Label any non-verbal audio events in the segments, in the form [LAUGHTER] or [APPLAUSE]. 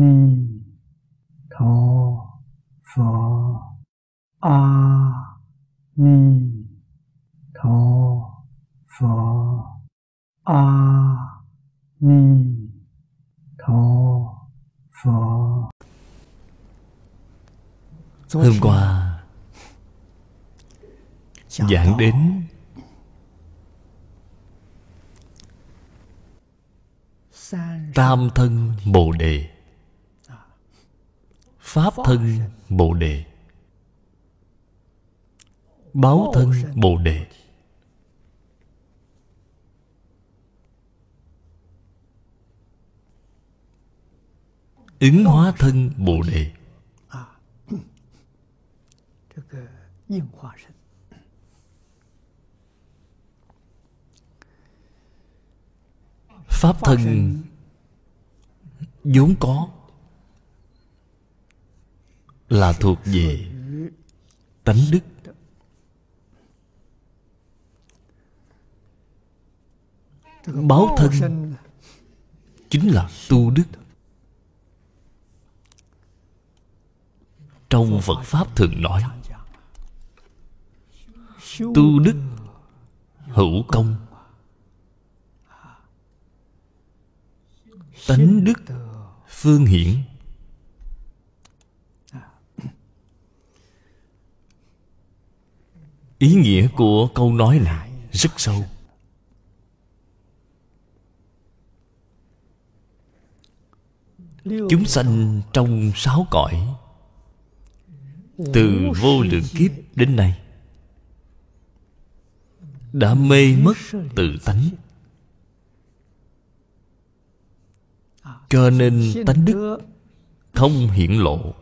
ni tho phở a ni tho phở a ni tho phở hôm qua giảng đến tam thân bồ đề pháp thân bồ đề. Báo thân bồ đề. Ứng hóa thân bồ đề. Pháp thân vốn có là thuộc về tánh đức. Báo thân chính là tu đức. Trong phật pháp thường nói, tu đức hữu công. Tánh đức phương hiển. Ý nghĩa của câu nói này rất sâu. Chúng sanh trong sáu cõi, từ vô lượng kiếp đến nay, đã mê mất tự tánh. Cho nên tánh đức không hiển lộ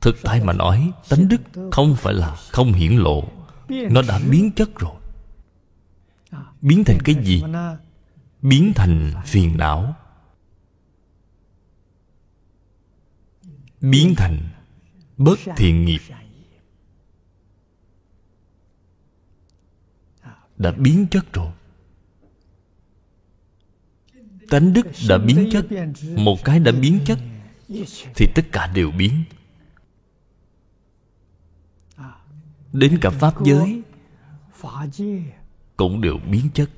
thực tại mà nói tánh đức không phải là không hiển lộ. Nó đã biến chất rồi. Biến thành cái gì? Biến thành phiền não. Biến thành bất thiện nghiệp. Đã biến chất rồi. Tánh đức đã biến chất. Một cái đã biến chất, thì tất cả đều biến. Đến cả pháp giới cũng đều biến chất.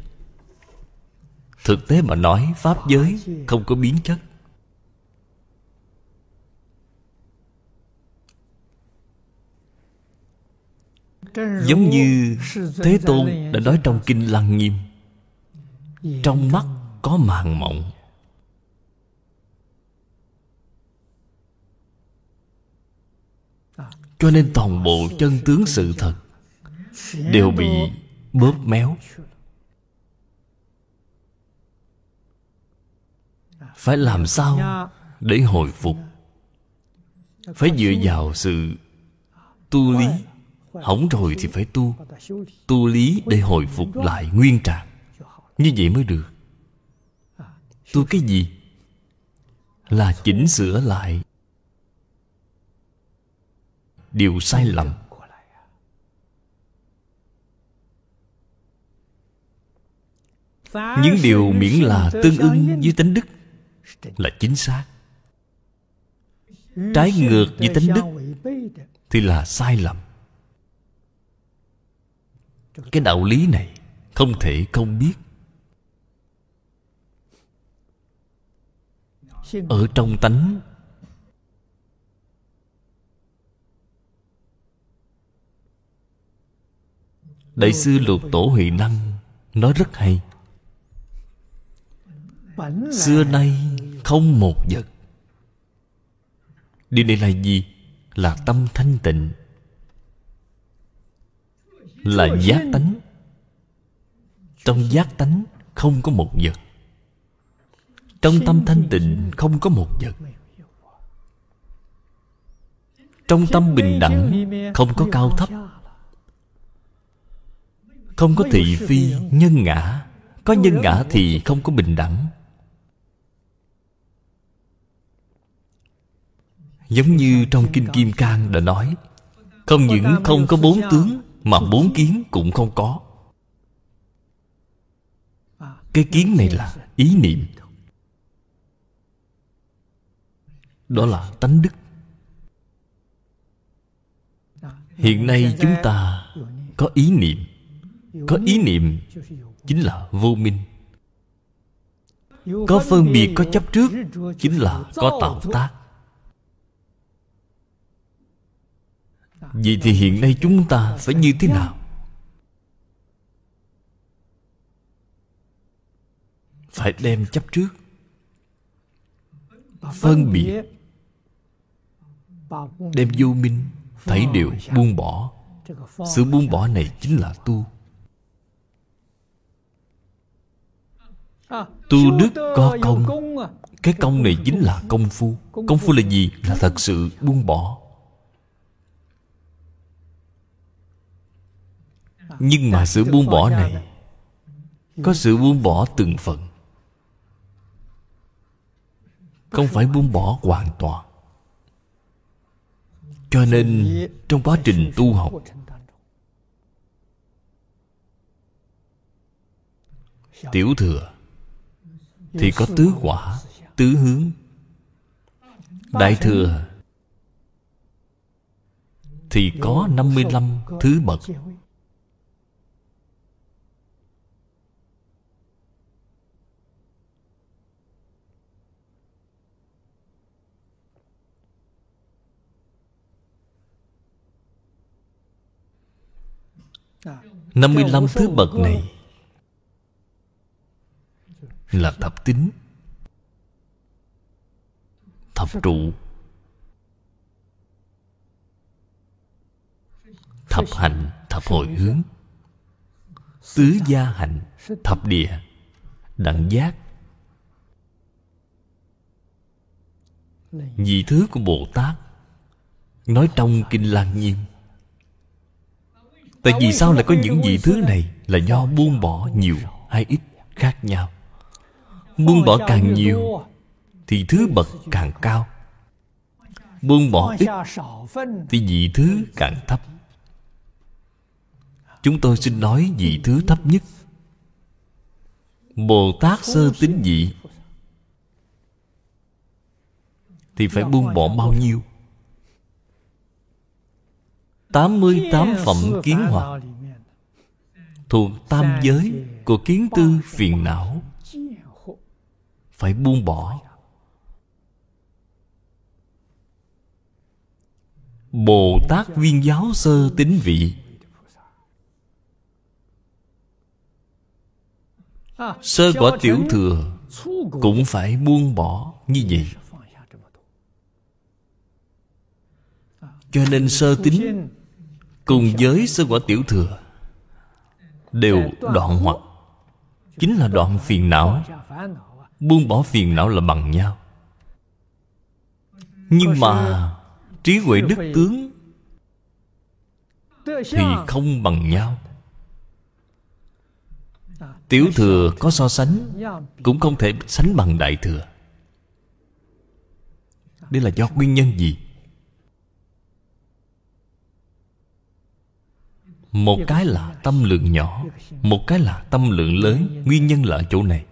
Thực tế mà nói pháp giới không có biến chất. Giống như thế tôn đã nói trong kinh lăng nghiêm. trong mắt có màng mộng cho nên toàn bộ chân tướng sự thật đều bị bóp méo. Phải làm sao để hồi phục? Phải dựa vào sự tu lý. Hỏng rồi thì phải tu. Tu lý để hồi phục lại nguyên trạng. Như vậy mới được. Tu cái gì? Là chỉnh sửa lại điều sai lầm. Những điều miễn là tương ưng với tánh đức là chính xác. Trái ngược với tánh đức thì là sai lầm. Cái đạo lý này không thể không biết. Ở trong tánh đại sư lục tổ huệ năng nói rất hay. Xưa nay không một vật. Điều này là gì? Là tâm thanh tịnh. Là giác tánh. Trong giác tánh không có một vật. Trong tâm thanh tịnh không có một vật. Trong tâm bình đẳng không có cao thấp không có thị phi nhân ngã. Có nhân ngã thì không có bình đẳng. Giống như trong kinh kim cang đã nói không những không có bốn tướng mà bốn kiến cũng không có. Cái kiến này là ý niệm. Đó là tánh đức. Hiện nay chúng ta có ý niệm có ý niệm chính là vô minh. Có phân biệt, có chấp trước, chính là có tạo tác. Vậy thì hiện nay chúng ta phải như thế nào? Phải đem chấp trước, phân biệt, đem vô minh, thấy đều buông bỏ. Sự buông bỏ này chính là tu. Tu đức có công. cái công này chính là công phu. Công phu là gì? Là thật sự buông bỏ. Nhưng mà sự buông bỏ này có sự buông bỏ từng phần. Không phải buông bỏ hoàn toàn. Cho nên trong quá trình tu học tiểu thừa thì có tứ quả, tứ hướng. Đại thừa thì có 55 thứ bậc. Năm mươi lăm thứ bậc này là thập tính. Thập trụ. Thập hạnh, Thập hồi hướng. Tứ gia hạnh, Thập địa. Đẳng giác. Vị thứ của Bồ Tát. Nói trong Kinh Lan Nhiên. Tại vì sao lại có những vị thứ này Là do buông bỏ nhiều hay ít khác nhau? Buông bỏ càng nhiều Thì thứ bậc càng cao. Buông bỏ ít Thì vị thứ càng thấp. Chúng tôi xin nói vị thứ thấp nhất. Bồ Tát sơ tính vị Thì phải buông bỏ bao nhiêu? 88 phẩm kiến hoạt Thuộc tam giới của kiến tư phiền não phải buông bỏ. Bồ Tát viên giáo sơ tính vị. Sơ quả tiểu thừa Cũng phải buông bỏ như vậy. Cho nên sơ tính Cùng với sơ quả tiểu thừa Đều đoạn hoặc. Chính là đoạn phiền não. Buông bỏ phiền não là bằng nhau. Nhưng mà Trí huệ đức tướng Thì không bằng nhau. Tiểu thừa có so sánh, Cũng không thể sánh bằng đại thừa. Đây là do nguyên nhân gì? Một cái là tâm lượng nhỏ, Một cái là tâm lượng lớn. Nguyên nhân là ở chỗ này.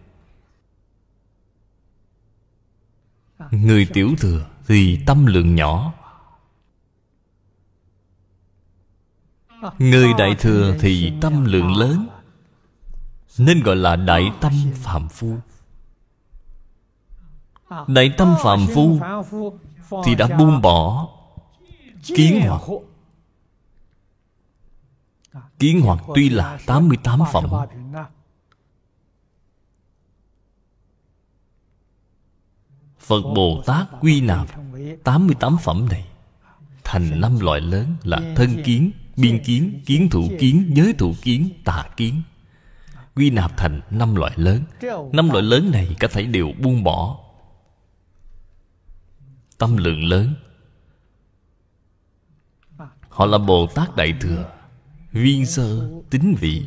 Người tiểu thừa thì tâm lượng nhỏ. Người đại thừa thì tâm lượng lớn. Nên gọi là đại tâm phạm phu. Đại tâm phạm phu Thì đã buông bỏ Kiến hoặc. Kiến hoặc tuy là 88 phẩm Phật Bồ Tát quy nạp 88 phẩm này. Thành năm loại lớn là thân kiến, biên kiến, kiến thủ kiến, giới thủ kiến, tà kiến. Quy nạp thành năm loại lớn. Năm loại lớn này cả thảy đều buông bỏ. Tâm lượng lớn. Họ là Bồ Tát Đại Thừa Viên sơ tính vị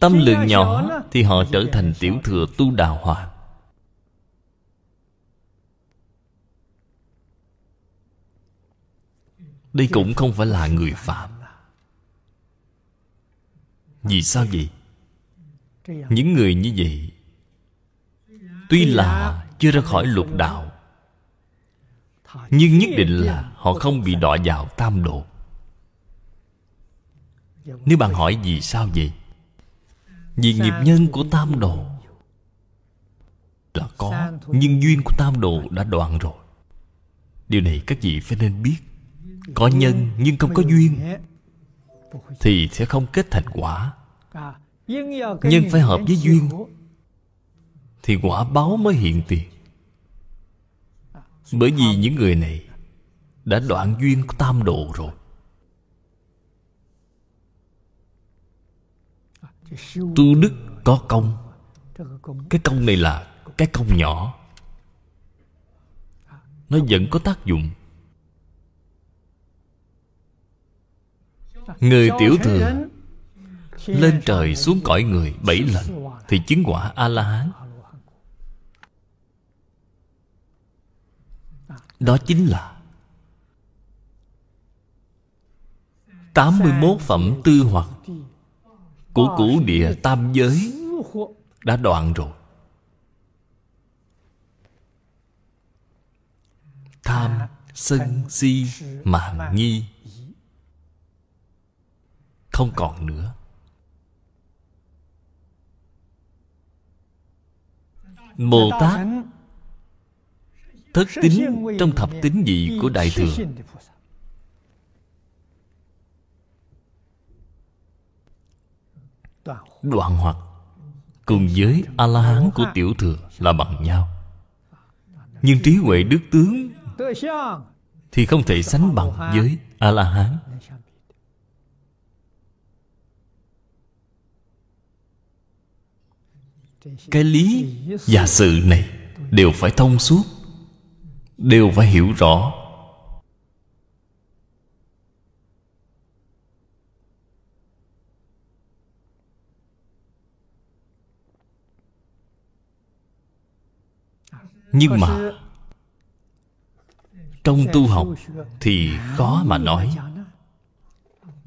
Tâm lượng nhỏ Thì họ trở thành tiểu thừa tu đào hòa. Đây cũng không phải là người phạm. Vì sao vậy? Những người như vậy, tuy là chưa ra khỏi lục đạo, nhưng nhất định là họ không bị đọa vào tam độ. Nếu bạn hỏi vì sao vậy vì nghiệp nhân của tam độ là có Nhưng duyên của tam độ đã đoạn rồi. Điều này các vị phải nên biết. Có nhân nhưng không có duyên Thì sẽ không kết thành quả. Nhân phải hợp với duyên Thì quả báo mới hiện tiền. Bởi vì những người này Đã đoạn duyên của tam độ rồi Tu đức có công. Cái công này là cái công nhỏ. Nó vẫn có tác dụng. Người tiểu thừa lên trời xuống cõi người bảy lần thì chứng quả a la hán đó chính là 81 phẩm tư hoặc của cũ địa tam giới. Đã đoạn rồi. Tham sân si mạng nghi không còn nữa. Bồ tát thất tính trong thập tính vị của đại thừa đoạn hoặc cùng với a la hán của tiểu thừa là bằng nhau. Nhưng trí huệ đức tướng thì không thể sánh bằng với a la hán cái lý và sự này đều phải thông suốt đều phải hiểu rõ nhưng mà trong tu học thì khó mà nói.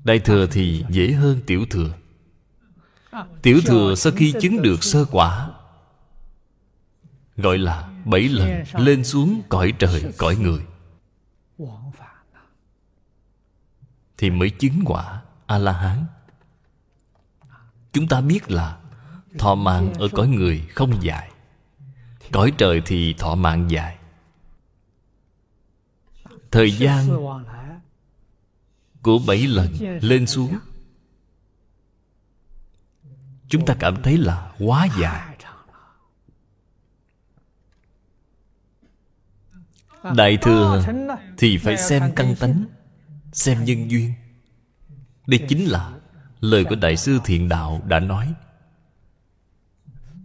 Đại thừa thì dễ hơn tiểu thừa. Tiểu thừa sau khi chứng được sơ quả gọi là bảy lần lên xuống cõi trời cõi người. thì mới chứng quả a la hán chúng ta biết là thọ mạng ở cõi người không dài cõi trời thì thọ mạng dài. Thời gian của bảy lần lên xuống, chúng ta cảm thấy là quá dài. Đại thừa thì phải xem căn tánh, xem nhân duyên. Đây chính là lời của đại sư thiện đạo đã nói.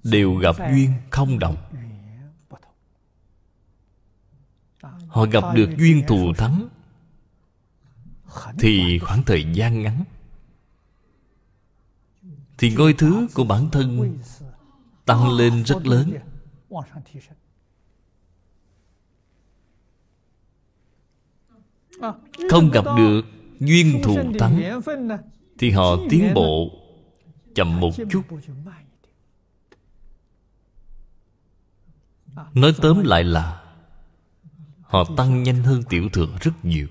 Đều gặp duyên không đồng. Họ gặp được duyên thù thắng. Thì khoảng thời gian ngắn. Thì ngôi thứ của bản thân tăng lên rất lớn. Không gặp được duyên thù thắng thì họ tiến bộ chậm một chút. Nói tóm lại là Họ tăng nhanh hơn tiểu thừa rất nhiều.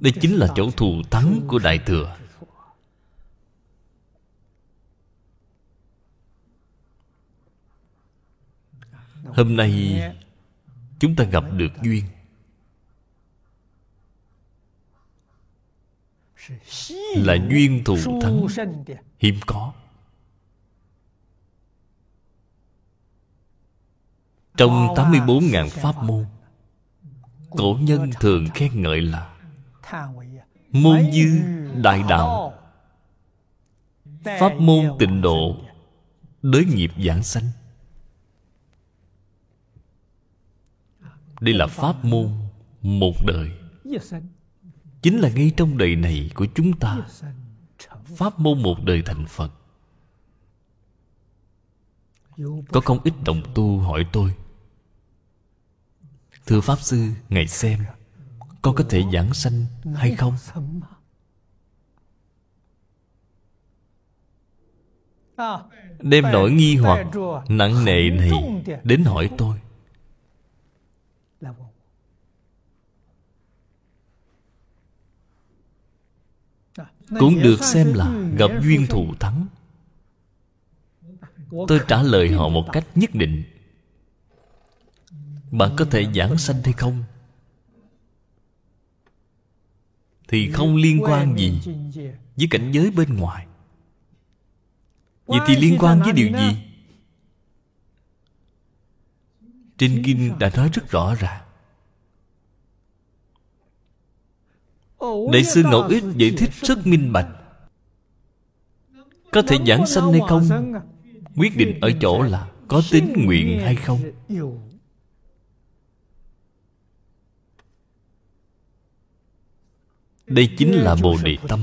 Đây chính là chỗ thù thắng của đại thừa. Hôm nay, Chúng ta gặp được duyên. Là duyên thù thắng. Hiếm có. Trong 84.000 pháp môn Cổ nhân thường khen ngợi là Môn dư đại đạo. Pháp môn tịnh độ Đới nghiệp giảng sanh. Đây là pháp môn một đời. Chính là ngay trong đời này của chúng ta Pháp môn một đời thành Phật. Có không ít đồng tu hỏi tôi Thưa Pháp Sư, Ngài xem, Con có thể giảng sanh hay không? Đem nỗi nghi hoặc, nặng nề này đến hỏi tôi. Cũng được xem là gặp duyên thù thắng. Tôi trả lời họ một cách nhất định bạn có thể giảng sanh hay không? Thì không liên quan gì với cảnh giới bên ngoài. Vậy thì liên quan với điều gì? Trên kinh đã nói rất rõ ràng. Đại sư ngẫu ích giải thích rất minh bạch. Có thể giảng sanh hay không? Quyết định ở chỗ là có tín nguyện hay không? Đây chính là bồ đề tâm.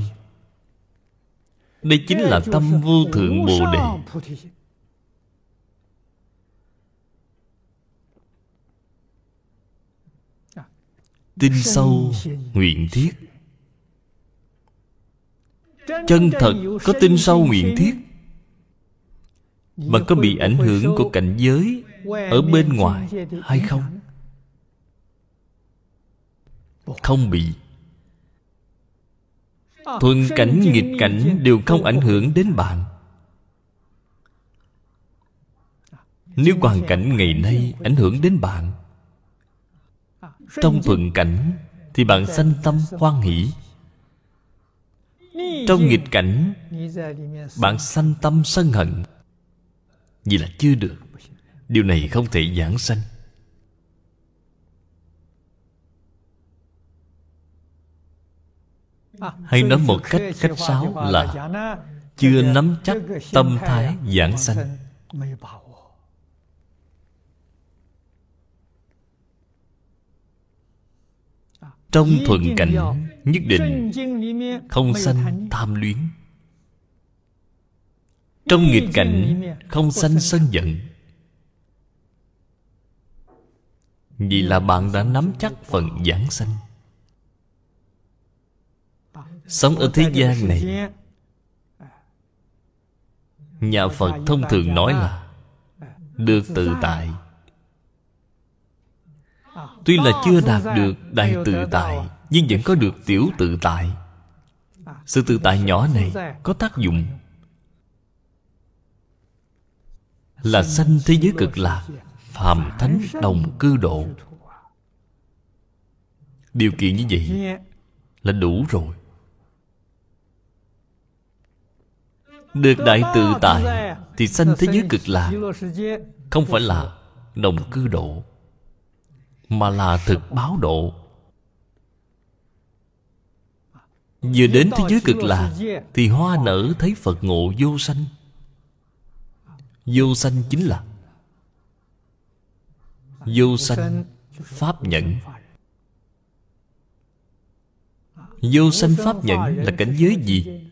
Đây chính là tâm vô thượng bồ đề. Tin sâu, nguyện thiết. Chân thật có tin sâu, nguyện thiết. Bạn có bị ảnh hưởng của cảnh giới ở bên ngoài hay không? Không bị thuận cảnh nghịch cảnh đều không ảnh hưởng đến bạn. Nếu hoàn cảnh ngày nay ảnh hưởng đến bạn, trong thuận cảnh thì bạn sanh tâm hoan hỷ. Trong nghịch cảnh, bạn sanh tâm sân hận. Vì là chưa được, điều này không thể giảng sanh. Hay nói một cách cách sáo là chưa nắm chắc tâm thái giảng sanh. Trong thuận cảnh, nhất định không sanh tham luyến. Trong nghịch cảnh, không sanh sân giận. Vì là bạn đã nắm chắc phần giảng sanh sống ở thế gian này. nhà phật thông thường nói là được tự tại. Tuy là chưa đạt được đại tự tại nhưng vẫn có được tiểu tự tại. Sự tự tại nhỏ này có tác dụng là sanh thế giới cực lạc phàm thánh đồng cư độ. điều kiện như vậy là đủ rồi được đại tự tại thì sanh thế giới cực lạc. không phải là đồng cư độ mà là thực báo độ. Vừa đến thế giới cực lạc thì hoa nở thấy phật ngộ vô sanh. Vô sanh chính là vô sanh pháp nhẫn. vô sanh pháp nhẫn là cảnh giới gì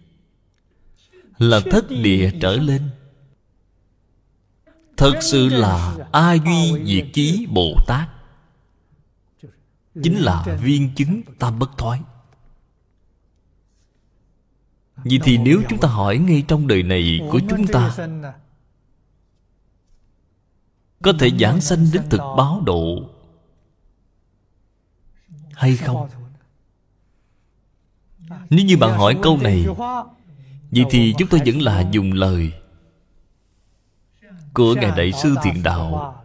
là thất địa trở lên. Thật sự là a duy diệt chí bồ tát? Chính là viên chứng tam bất thoái. Vậy thì nếu chúng ta hỏi ngay trong đời này của chúng ta, có thể giảng sanh đến thực báo độ hay không? Nếu như bạn hỏi câu này vậy thì chúng tôi vẫn là dùng lời của ngài đại sư thiện đạo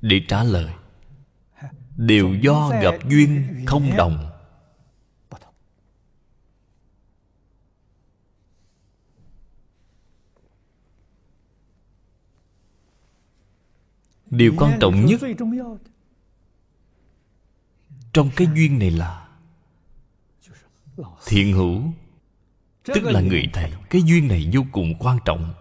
để trả lời. Đều do gặp duyên không đồng. Điều quan trọng nhất trong cái duyên này là thiện hữu tức là người thầy. Cái duyên này vô cùng quan trọng.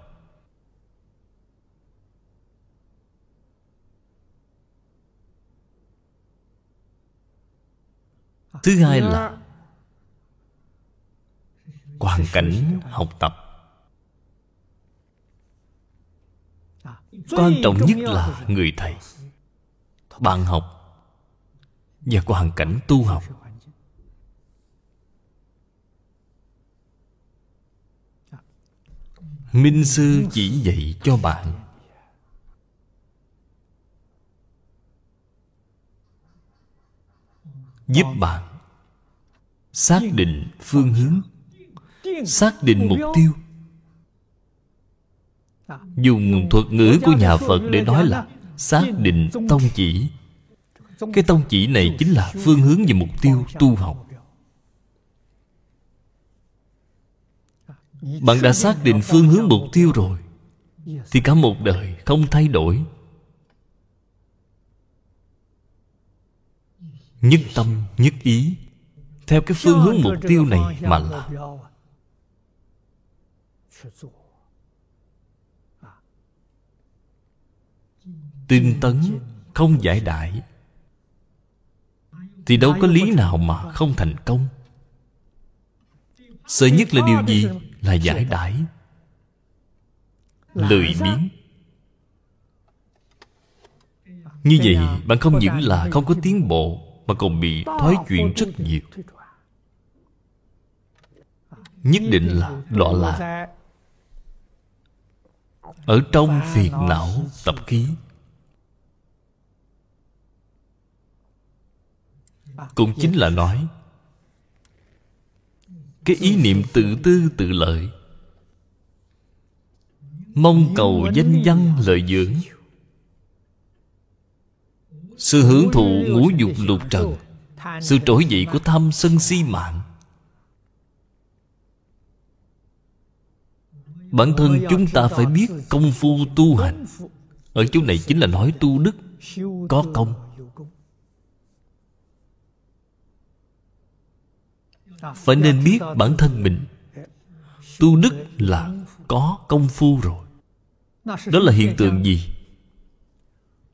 Thứ hai là hoàn cảnh học tập. Quan trọng nhất là người thầy. Bạn học và hoàn cảnh tu học minh sư chỉ dạy cho bạn. Giúp bạn xác định phương hướng, xác định mục tiêu. Dùng thuật ngữ của nhà phật để nói là xác định tông chỉ. Cái tông chỉ này chính là phương hướng và mục tiêu tu học. Bạn đã xác định phương hướng mục tiêu rồi, thì cả một đời không thay đổi. Nhất tâm, nhất ý, theo cái phương hướng mục tiêu này mà làm. Tinh tấn không giải đại, thì đâu có lý nào mà không thành công sợ nhất là điều gì? Là giải đãi. Lười biếng. Như vậy bạn không những là không có tiến bộ mà còn bị thoái chuyển rất nhiều. nhất định là đọa lạc. ở trong phiền não tập khí. Cũng chính là nói cái ý niệm tự tư tự lợi. Mong cầu danh văn lợi dưỡng. Sự hưởng thụ ngũ dục lục trần. Sự trỗi dậy của tham sân si mạng. Bản thân chúng ta phải biết công phu tu hành. Ở chỗ này chính là nói tu đức, có công. Phải nên biết bản thân mình. tu đức là có công phu rồi. Đó là hiện tượng gì?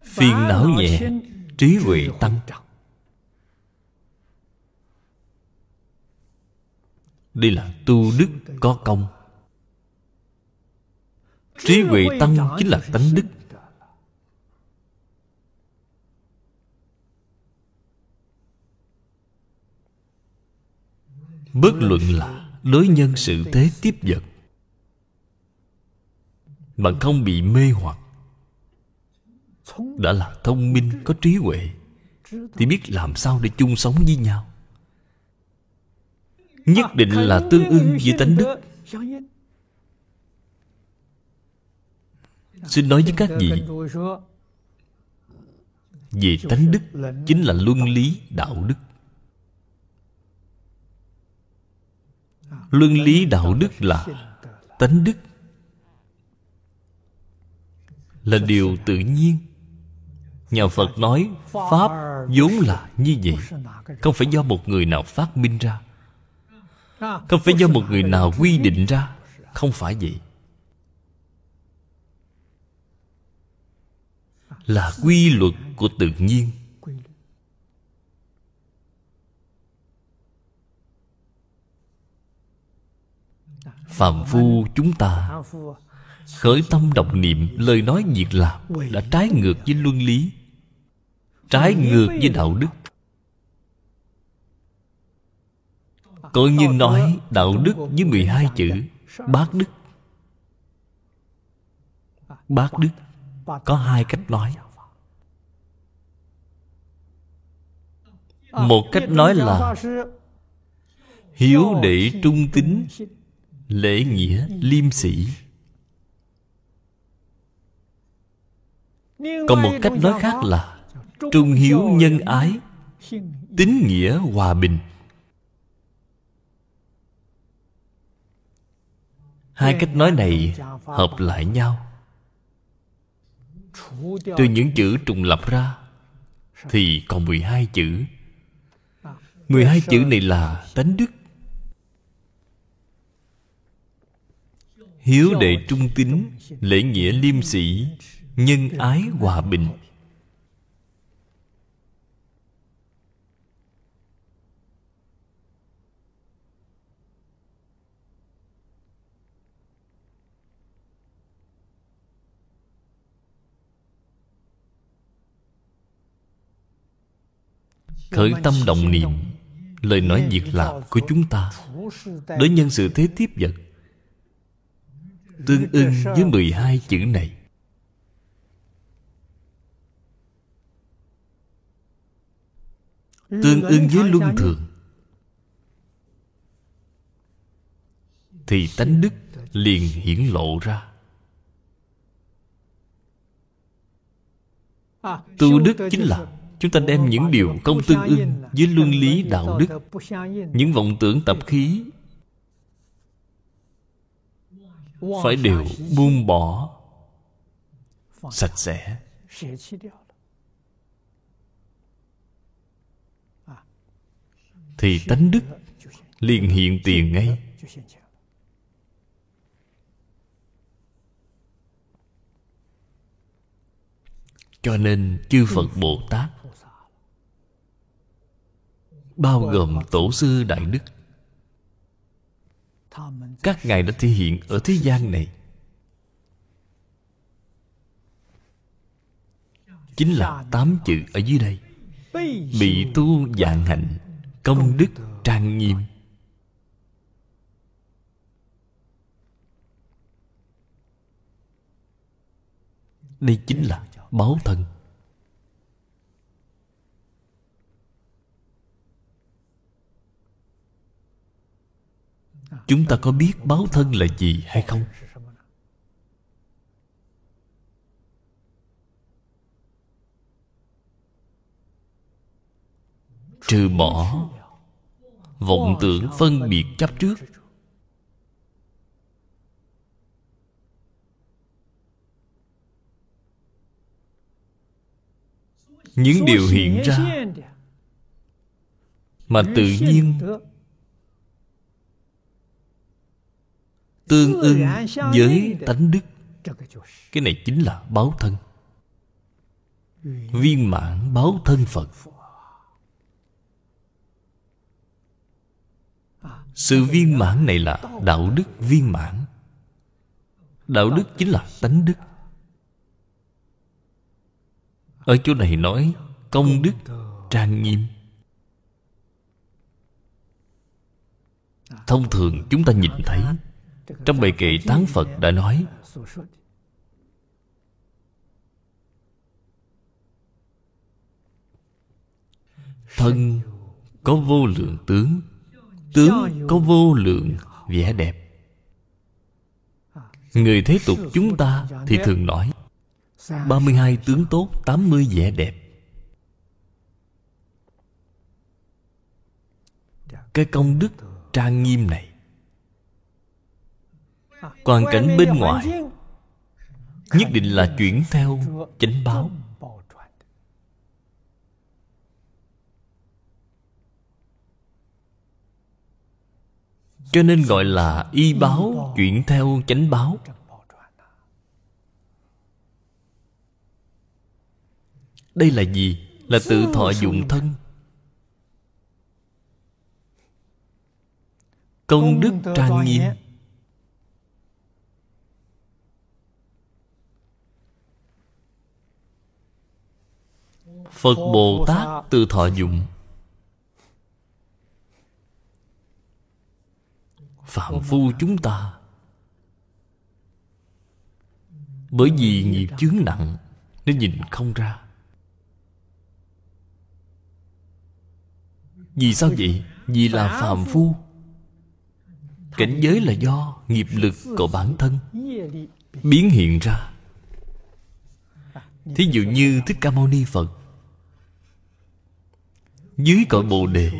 Phiền não nhẹ trí huệ tăng. đây là tu đức có công. Trí huệ tăng chính là tánh đức bất luận là đối nhân sự thế tiếp vật. Bạn không bị mê hoặc, đã là thông minh, có trí huệ, thì biết làm sao để chung sống với nhau. Nhất định là tương ưng với tánh đức. Xin nói với các vị, về tánh đức chính là luân lý đạo đức. Luân lý đạo đức là tánh đức. Là điều tự nhiên. Nhà phật nói pháp vốn là như vậy. Không phải do một người nào phát minh ra. Không phải do một người nào quy định ra. Không phải vậy. Là quy luật của tự nhiên. Phàm phu chúng ta. Khởi tâm động niệm, lời nói việc làm đã trái ngược với luân lý, trái ngược với đạo đức. Có như nói đạo đức với 12 chữ bác đức. Bác đức, có hai cách nói. Một cách nói là hiếu để trung tín lễ nghĩa liêm sĩ còn một cách nói khác là trung hiếu nhân ái tín nghĩa hòa bình. Hai cách nói này hợp lại nhau. Từ những chữ trùng lập ra thì còn 12 chữ. 12 chữ này là tánh đức hiếu đệ trung tín, lễ nghĩa liêm sĩ nhân ái hòa bình. Khởi tâm động niệm, lời nói việc làm của chúng ta, đối nhân sự thế tiếp vật. Tương ưng với 12 chữ này. Tương ưng với luân thường. Thì tánh đức liền hiển lộ ra. Tu đức chính là, Chúng ta đem những điều không tương ưng Với luân lý đạo đức, Những vọng tưởng tập khí Phải đều buông bỏ Sạch sẽ. Thì tánh đức liền hiện tiền ngay. Cho nên chư phật bồ tát, bao gồm tổ sư đại đức các ngài đã thể hiện ở thế gian này. Chính là tám chữ ở dưới đây. Bị tu dạng hạnh, công đức trang nghiêm. Đây chính là báo thân. Chúng ta có biết báo thân là gì hay không? Trừ bỏ vọng tưởng phân biệt chấp trước. Những điều hiện ra mà tự nhiên tương ưng với tánh đức. Cái này chính là báo thân. Viên mãn báo thân phật. Sự viên mãn này là đạo đức viên mãn. Đạo đức chính là tánh đức. Ở chỗ này nói công đức trang nghiêm. Thông thường chúng ta nhìn thấy trong bài kệ tán phật đã nói, thân có vô lượng tướng tướng có vô lượng vẻ đẹp. Người thế tục chúng ta thì thường nói 32 tướng tốt 80 vẻ đẹp. Cái công đức trang nghiêm này Hoàn cảnh bên ngoài. Nhất định là chuyển theo chánh báo. Cho nên gọi là y báo chuyển theo chánh báo. Đây là gì? Là tự thọ dụng thân. Công đức trang nghiêm phật bồ tát tự thọ dụng. Phạm phu chúng ta. Bởi vì nghiệp chướng nặng nên nhìn không ra. Vì sao vậy? Vì là phàm phu. Cảnh giới là do nghiệp lực của bản thân Biến hiện ra. Thí dụ như Thích Ca Mâu Ni Phật dưới cội Bồ Đề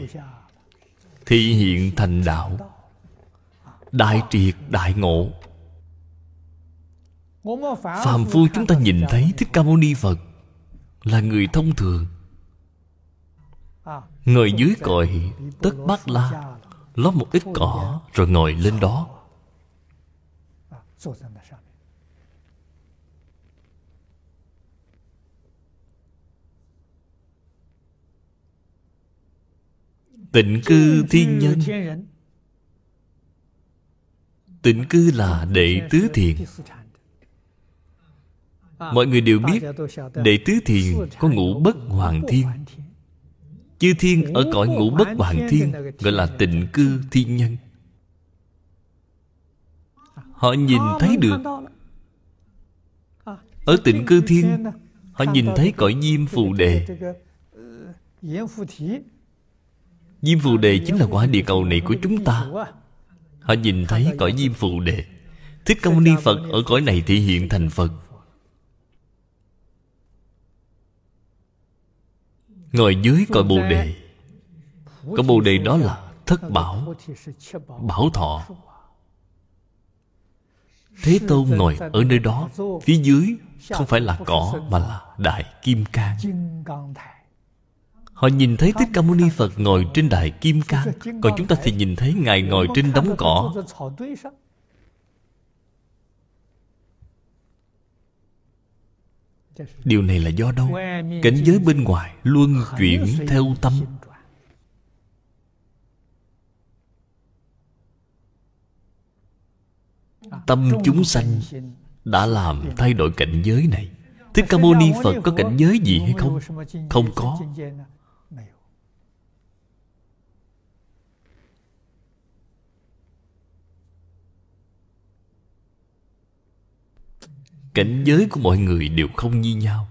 Thị hiện thành đạo, Đại triệt đại ngộ. Phàm phu chúng ta nhìn thấy Thích Ca Mâu Ni Phật Là người thông thường. Ngồi dưới cội Tất bát la, Lót một ít cỏ Rồi ngồi lên đó. Tịnh cư thiên nhân Tịnh cư là đệ tứ thiền Mọi người đều biết Đệ tứ thiền có ngũ bất hoàng thiên Chư thiên ở cõi ngũ bất hoàng thiên Gọi là tịnh cư thiên nhân họ nhìn thấy được ở tịnh cư thiên họ nhìn thấy cõi diêm phù đề diêm phù đề chính là quả địa cầu này của chúng ta. Họ nhìn thấy cõi diêm phù đề. Thích ca mâu ni phật ở cõi này thị hiện thành phật. Ngồi dưới cõi bồ đề. Cõi bồ đề đó là thất bảo bảo thọ. Thế tôn ngồi ở nơi đó, phía dưới không phải là cỏ mà là đại kim cang họ nhìn thấy thích ca mâu ni phật ngồi trên đài kim cang. Còn chúng ta thì nhìn thấy ngài ngồi trên đống cỏ. Điều này là do đâu? Cảnh giới bên ngoài luôn chuyển theo tâm. Tâm chúng sanh đã làm thay đổi cảnh giới này. Thích ca mâu ni phật có cảnh giới gì hay không? Không có. Cảnh giới của mọi người đều không như nhau.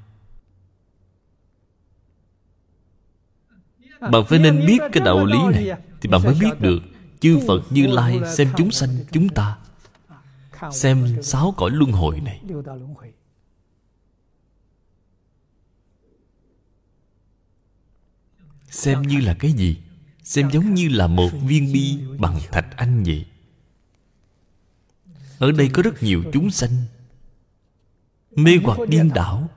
Bạn phải nên biết cái đạo lý này, thì bạn mới biết được chư phật như lai xem chúng sanh chúng ta, xem sáu cõi luân hồi này. Xem như là cái gì? Xem giống như là một viên bi bằng thạch anh vậy. Ở đây có rất nhiều chúng sanh mê hoặc điên đảo.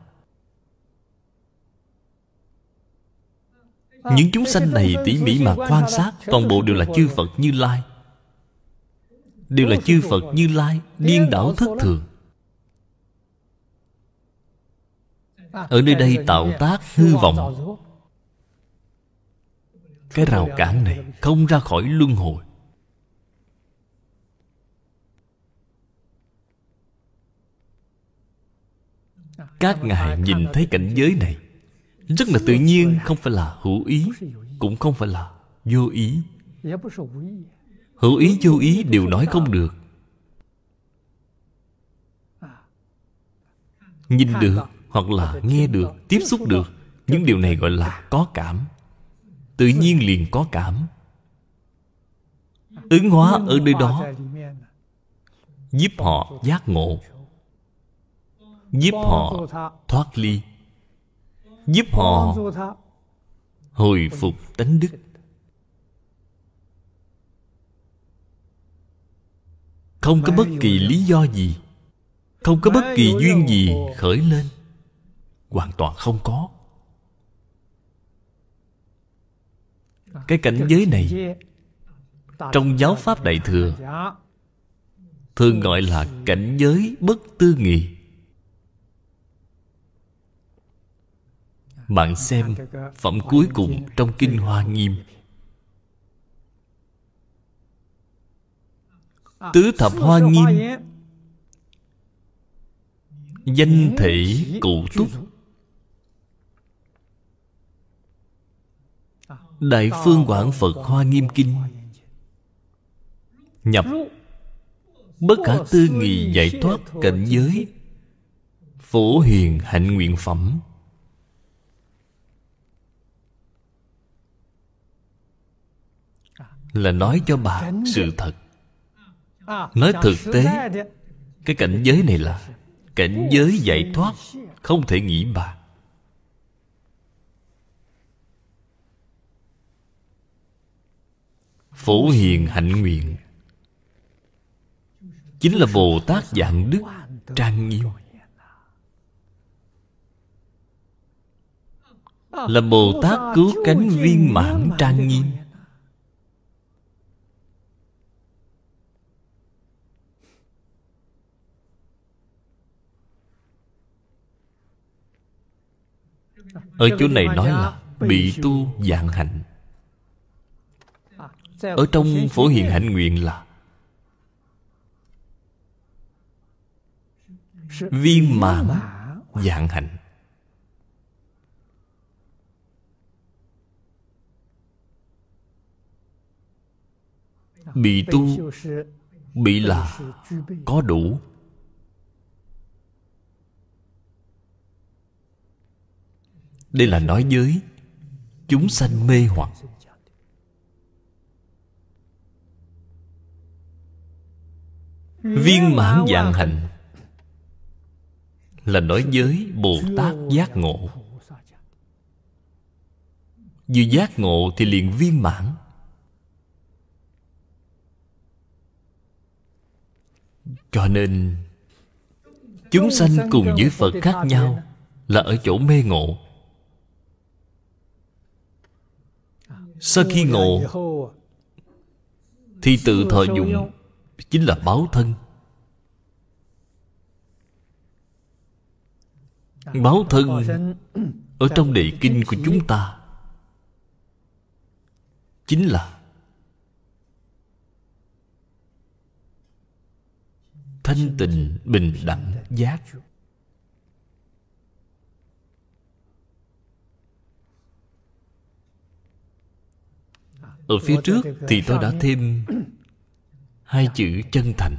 Những chúng sanh này tỉ mỉ mà quan sát, toàn bộ đều là chư phật như lai. Đều là chư phật như lai, điên đảo thất thường. Ở nơi đây tạo tác hư vọng. Cái rào cản này không ra khỏi luân hồi. Các ngài nhìn thấy cảnh giới này, rất là tự nhiên, không phải là hữu ý, cũng không phải là vô ý. Hữu ý, vô ý đều nói không được. Nhìn được hoặc là nghe được, tiếp xúc được, những điều này gọi là có cảm. Tự nhiên liền có cảm. Ứng hóa ở nơi đó, giúp họ giác ngộ giúp họ thoát ly. Giúp họ hồi phục tánh đức. Không có bất kỳ lý do gì, không có bất kỳ duyên gì khởi lên, hoàn toàn không có. Cái cảnh giới này, trong giáo pháp đại thừa, thường gọi là cảnh giới bất tư nghị. Bạn xem phẩm cuối cùng trong kinh hoa nghiêm. Tứ thập hoa nghiêm. Danh thể cụ túc. Đại phương quảng phật hoa nghiêm kinh. Nhập. Bất khả tư nghị giải thoát cảnh giới. Phổ hiền hạnh nguyện phẩm. Là nói cho bạn sự thật. Nói thực tế cái cảnh giới này là cảnh giới giải thoát không thể nghĩ bàn phổ hiền hạnh nguyện chính là bồ tát dạng đức trang nghiêm. Là bồ tát cứu cánh viên mãn trang nghiêm ở chỗ này nói là bị tu dạng hạnh. Ở trong phổ hiền hạnh nguyện là viên mãn dạng hạnh. Bị tu bị là có đủ đây là nói với chúng sanh mê hoặc. Viên mãn dạng hạnh là nói với bồ tát giác ngộ. Vừa giác ngộ thì liền viên mãn. Cho nên, chúng sanh cùng với phật khác nhau là ở chỗ mê ngộ. Sau khi ngộ thì tự thọ dụng chính là báo thân. Báo thân [CLEARS THROAT] ở trong đề kinh của chúng ta chính là thanh tịnh bình đẳng giác ở phía trước thì tôi đã thêm hai chữ chân thành.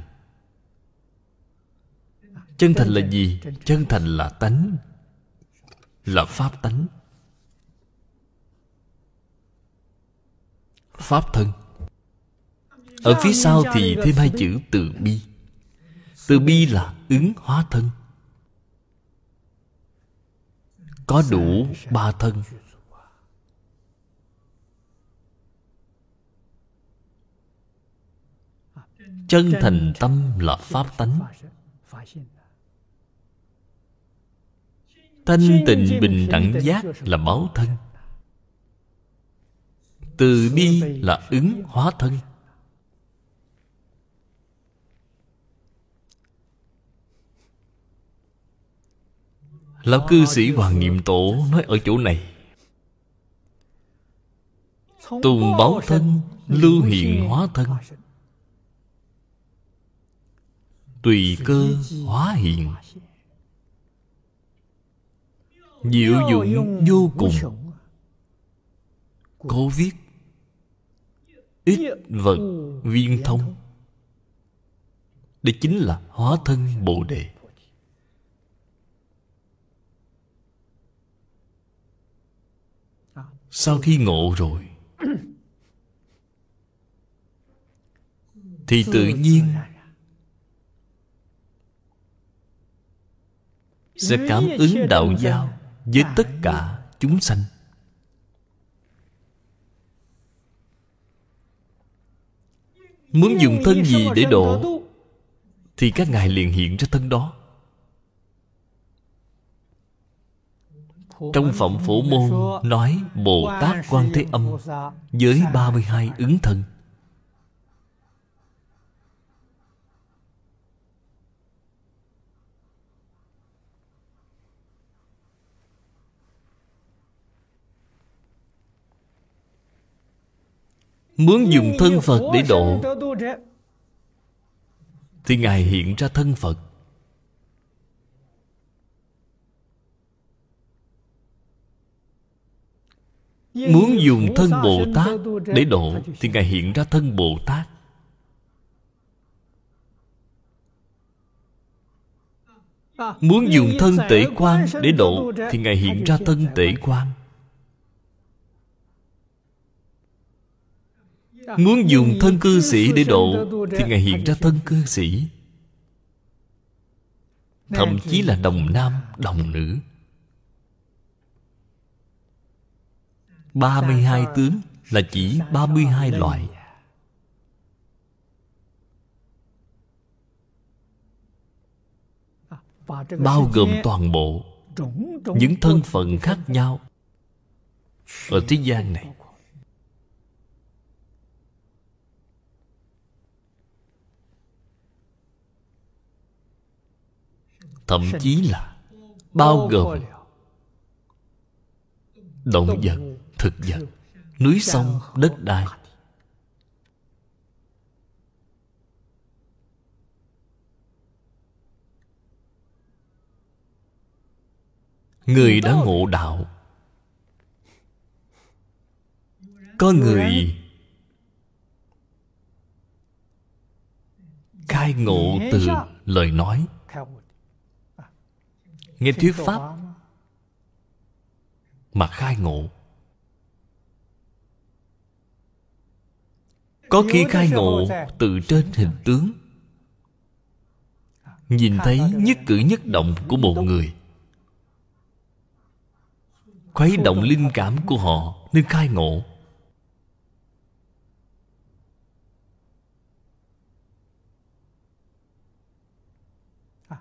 Chân thành là gì? Chân thành là tánh, là pháp tánh. Pháp thân. Ở phía sau thì thêm hai chữ từ bi. Từ bi là ứng hóa thân. Có đủ ba thân. Chân thành tâm là pháp tánh. thanh tịnh bình đẳng giác là báo thân. từ bi là ứng hóa thân. lão cư sĩ hoàng niệm tổ nói ở chỗ này. Tùng báo thân lưu hiện hóa thân tùy cơ, hóa hiện. Diệu dụng vô cùng. Cố viết, ít vật viên thông. Đây chính là hóa thân bồ đề. Sau khi ngộ rồi, thì tự nhiên sẽ cảm ứng đạo giao với tất cả chúng sanh. Muốn dùng thân gì để độ thì các ngài liền hiện ra thân đó. Trong phẩm phổ môn nói bồ tát quan thế âm với 32 ứng thân Muốn dùng thân Phật để độ. Thì Ngài hiện ra thân Phật. Muốn dùng thân Bồ Tát để độ Thì Ngài hiện ra thân Bồ Tát. Muốn dùng thân tể quan để độ Thì Ngài hiện ra thân tể quan Muốn dùng thân cư sĩ để độ Thì Ngài hiện ra thân cư sĩ. Thậm chí là đồng nam, đồng nữ. 32 tướng là chỉ 32 loại. Bao gồm toàn bộ Những thân phận khác nhau. Ở thế gian này thậm chí là bao gồm động vật thực vật núi sông đất đai. người đã ngộ đạo. Có người khai ngộ từ lời nói nghe thuyết pháp mà khai ngộ. Có khi khai ngộ từ trên hình tướng. Nhìn thấy nhất cử nhất động của một người. Khuấy động linh cảm của họ nên khai ngộ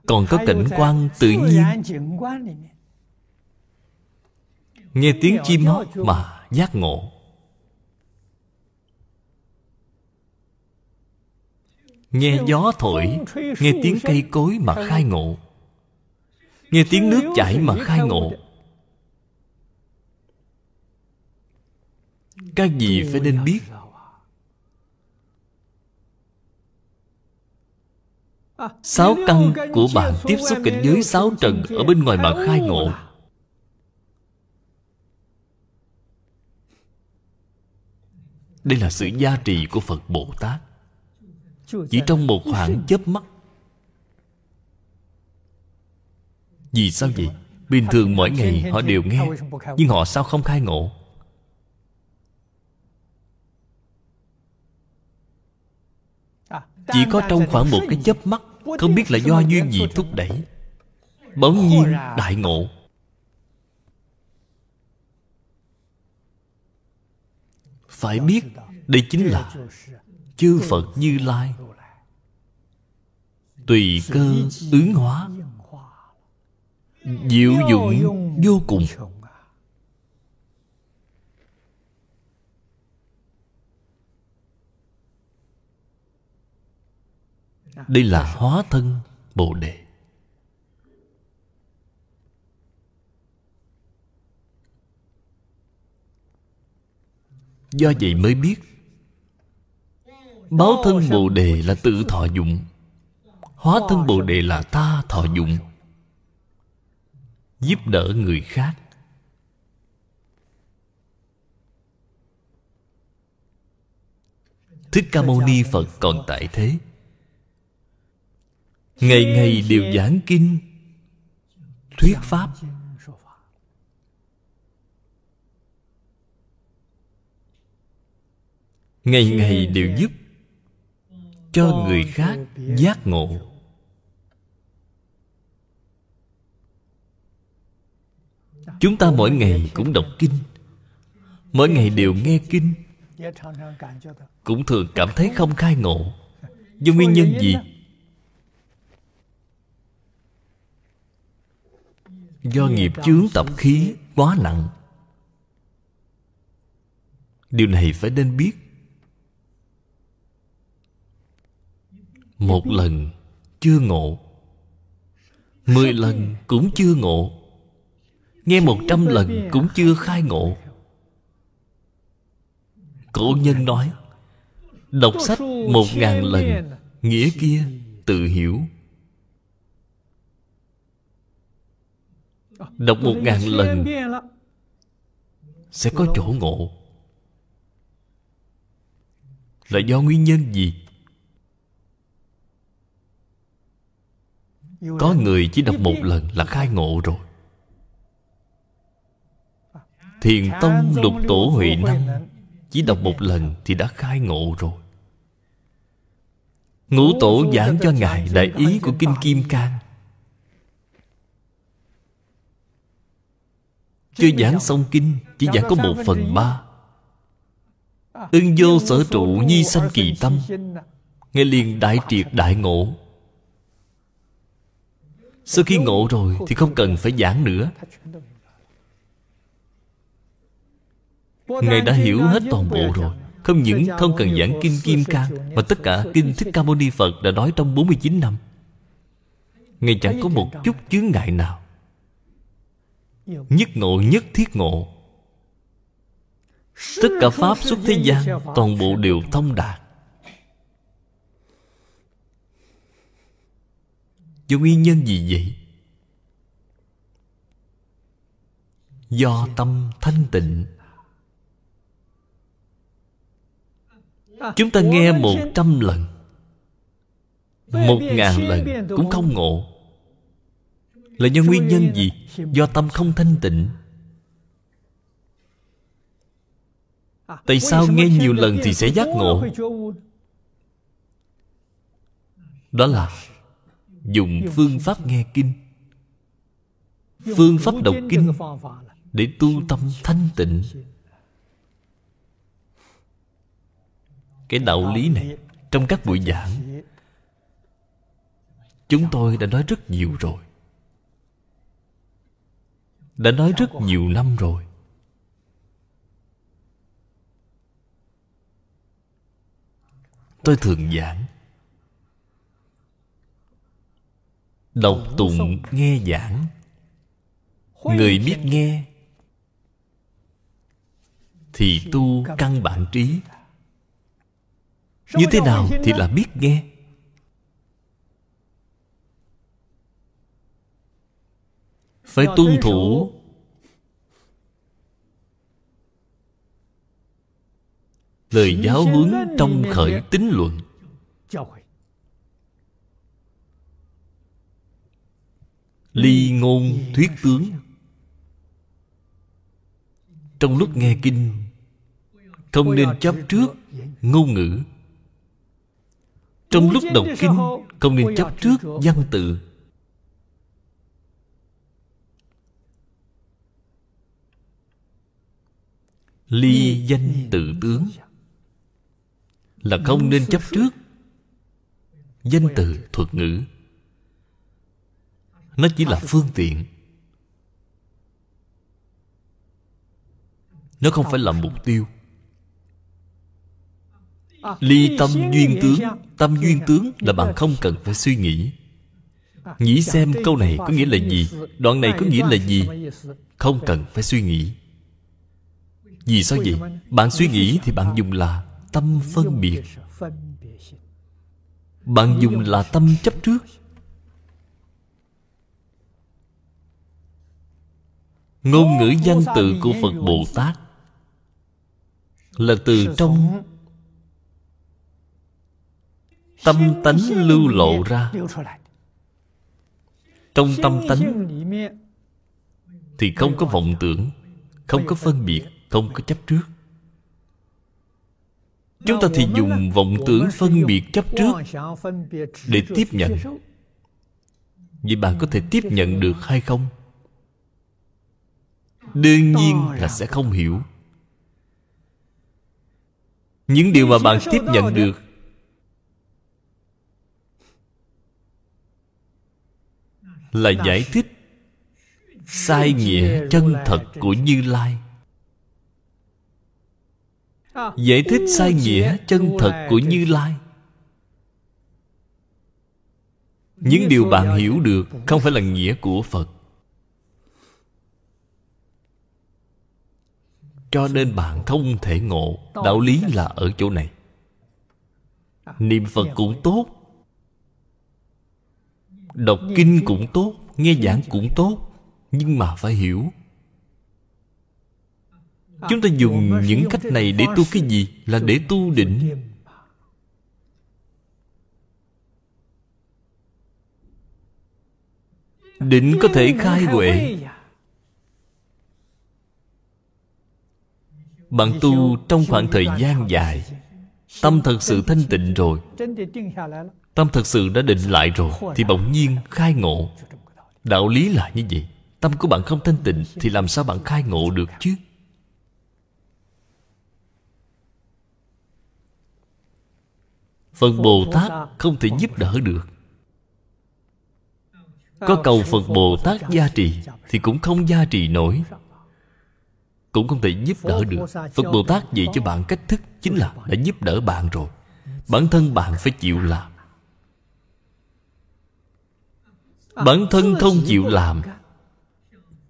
còn có cảnh quan tự nhiên. Nghe tiếng chim hót mà giác ngộ. Nghe gió thổi, nghe tiếng cây cối mà khai ngộ. Nghe tiếng nước chảy mà khai ngộ. Các gì phải nên biết? Sáu căn của bạn tiếp xúc cảnh giới sáu trần Ở bên ngoài mà khai ngộ. Đây là sự gia trì của Phật Bồ Tát. Chỉ trong một khoảng chớp mắt. Vì sao vậy? Bình thường mỗi ngày họ đều nghe Nhưng họ sao không khai ngộ? Chỉ có trong khoảng một cái chớp mắt, Không biết là do duyên gì thúc đẩy. Bỗng nhiên đại ngộ. Phải biết, Đây chính là Chư Phật Như Lai. Tùy cơ ứng hóa, Diệu dụng vô cùng. Dạ. đây là hóa thân bồ đề. Do vậy mới biết, báo thân bồ đề là tự thọ dụng, hóa thân bồ đề là ta thọ dụng, giúp đỡ người khác. Thích ca mâu ni phật còn tại thế ngày ngày đều giảng kinh, thuyết pháp. Ngày ngày đều giúp cho người khác giác ngộ. Chúng ta mỗi ngày cũng đọc kinh, mỗi ngày đều nghe kinh. Cũng thường cảm thấy không khai ngộ. Do nguyên nhân gì? Do nghiệp chướng tập khí quá nặng. Điều này phải nên biết. Một lần chưa ngộ, mười lần cũng chưa ngộ, nghe một trăm lần cũng chưa khai ngộ. Cổ nhân nói, đọc sách một ngàn lần, nghĩa kia tự hiểu. Đọc một ngàn lần Sẽ có chỗ ngộ. Là do nguyên nhân gì? Có người chỉ đọc một lần là khai ngộ rồi. Thiền Tông lục tổ Huệ Năm Chỉ đọc một lần thì đã khai ngộ rồi. Ngũ tổ giảng cho Ngài đại ý của Kinh Kim Cang Chưa giảng xong kinh Chỉ giảng có một phần ba. Ưng vô sở trụ nhi sanh kỳ tâm. Nghe liền đại triệt đại ngộ. Sau khi ngộ rồi Thì không cần phải giảng nữa. Ngài đã hiểu hết toàn bộ rồi. Không những không cần giảng kinh Kim Cang Mà tất cả kinh Thích Ca Mâu Ni Phật đã nói trong 49 năm. Ngài chẳng có một chút chướng ngại nào Nhất ngộ nhất thiết ngộ. Tất cả Pháp xuất thế gian Toàn bộ đều thông đạt. Do nguyên nhân gì vậy? Do tâm thanh tịnh. Chúng ta nghe một trăm lần Một ngàn lần cũng không ngộ Là do nguyên nhân gì? Do tâm không thanh tịnh. Tại sao nghe nhiều lần thì sẽ giác ngộ? Đó là Dùng phương pháp nghe kinh. Phương pháp đọc kinh Để tu tâm thanh tịnh. Cái đạo lý này Trong các buổi giảng Chúng tôi đã nói rất nhiều rồi đã nói rất nhiều năm rồi. Tôi thường giảng. Đọc tụng, nghe giảng. Người biết nghe, Thì tu căn bản trí. Như thế nào thì là biết nghe? Phải tuân thủ. Lời giáo huấn trong khởi tín luận. Ly ngôn thuyết tướng. Trong lúc nghe kinh Không nên chấp trước ngôn ngữ. Trong lúc đọc kinh Không nên chấp trước văn tự Ly danh tự tướng. Là không nên chấp trước Danh từ thuật ngữ. Nó chỉ là phương tiện. Nó không phải là mục tiêu. Ly tâm duyên tướng. Tâm duyên tướng là bạn không cần phải suy nghĩ. Nghĩ xem câu này có nghĩa là gì. Đoạn này có nghĩa là gì? Không cần phải suy nghĩ vì sao vậy? Bạn suy nghĩ thì bạn dùng là tâm phân biệt. Bạn dùng là tâm chấp trước. Ngôn ngữ danh tự của phật bồ tát là từ trong tâm tánh lưu lộ ra. Trong tâm tánh thì không có vọng tưởng, không có phân biệt không có chấp trước. Chúng ta thì dùng vọng tưởng phân biệt chấp trước để tiếp nhận. vậy bạn có thể tiếp nhận được hay không? Đương nhiên là sẽ không hiểu. Những điều mà bạn tiếp nhận được. là giải thích sai nghĩa chân thật của như lai giải thích sai nghĩa chân thật của như lai. Những điều bạn hiểu được không phải là nghĩa của phật. Cho nên bạn không thể ngộ đạo lý là ở chỗ này. Niệm phật cũng tốt. Đọc kinh cũng tốt nghe giảng cũng tốt. Nhưng mà phải hiểu chúng ta dùng những cách này để tu cái gì? Là để tu định. Định có thể khai huệ. Bạn tu trong khoảng thời gian dài, tâm thật sự thanh tịnh rồi. Tâm thật sự đã định lại rồi, thì bỗng nhiên khai ngộ. Đạo lý là như vậy. Tâm của bạn không thanh tịnh, thì làm sao bạn khai ngộ được chứ? Phật bồ tát không thể giúp đỡ được. Có cầu phật bồ tát gia trì thì cũng không gia trì nổi. Cũng không thể giúp đỡ được. Phật bồ tát dạy cho bạn cách thức chính là đã giúp đỡ bạn rồi. Bản thân bạn phải chịu làm. bản thân không chịu làm.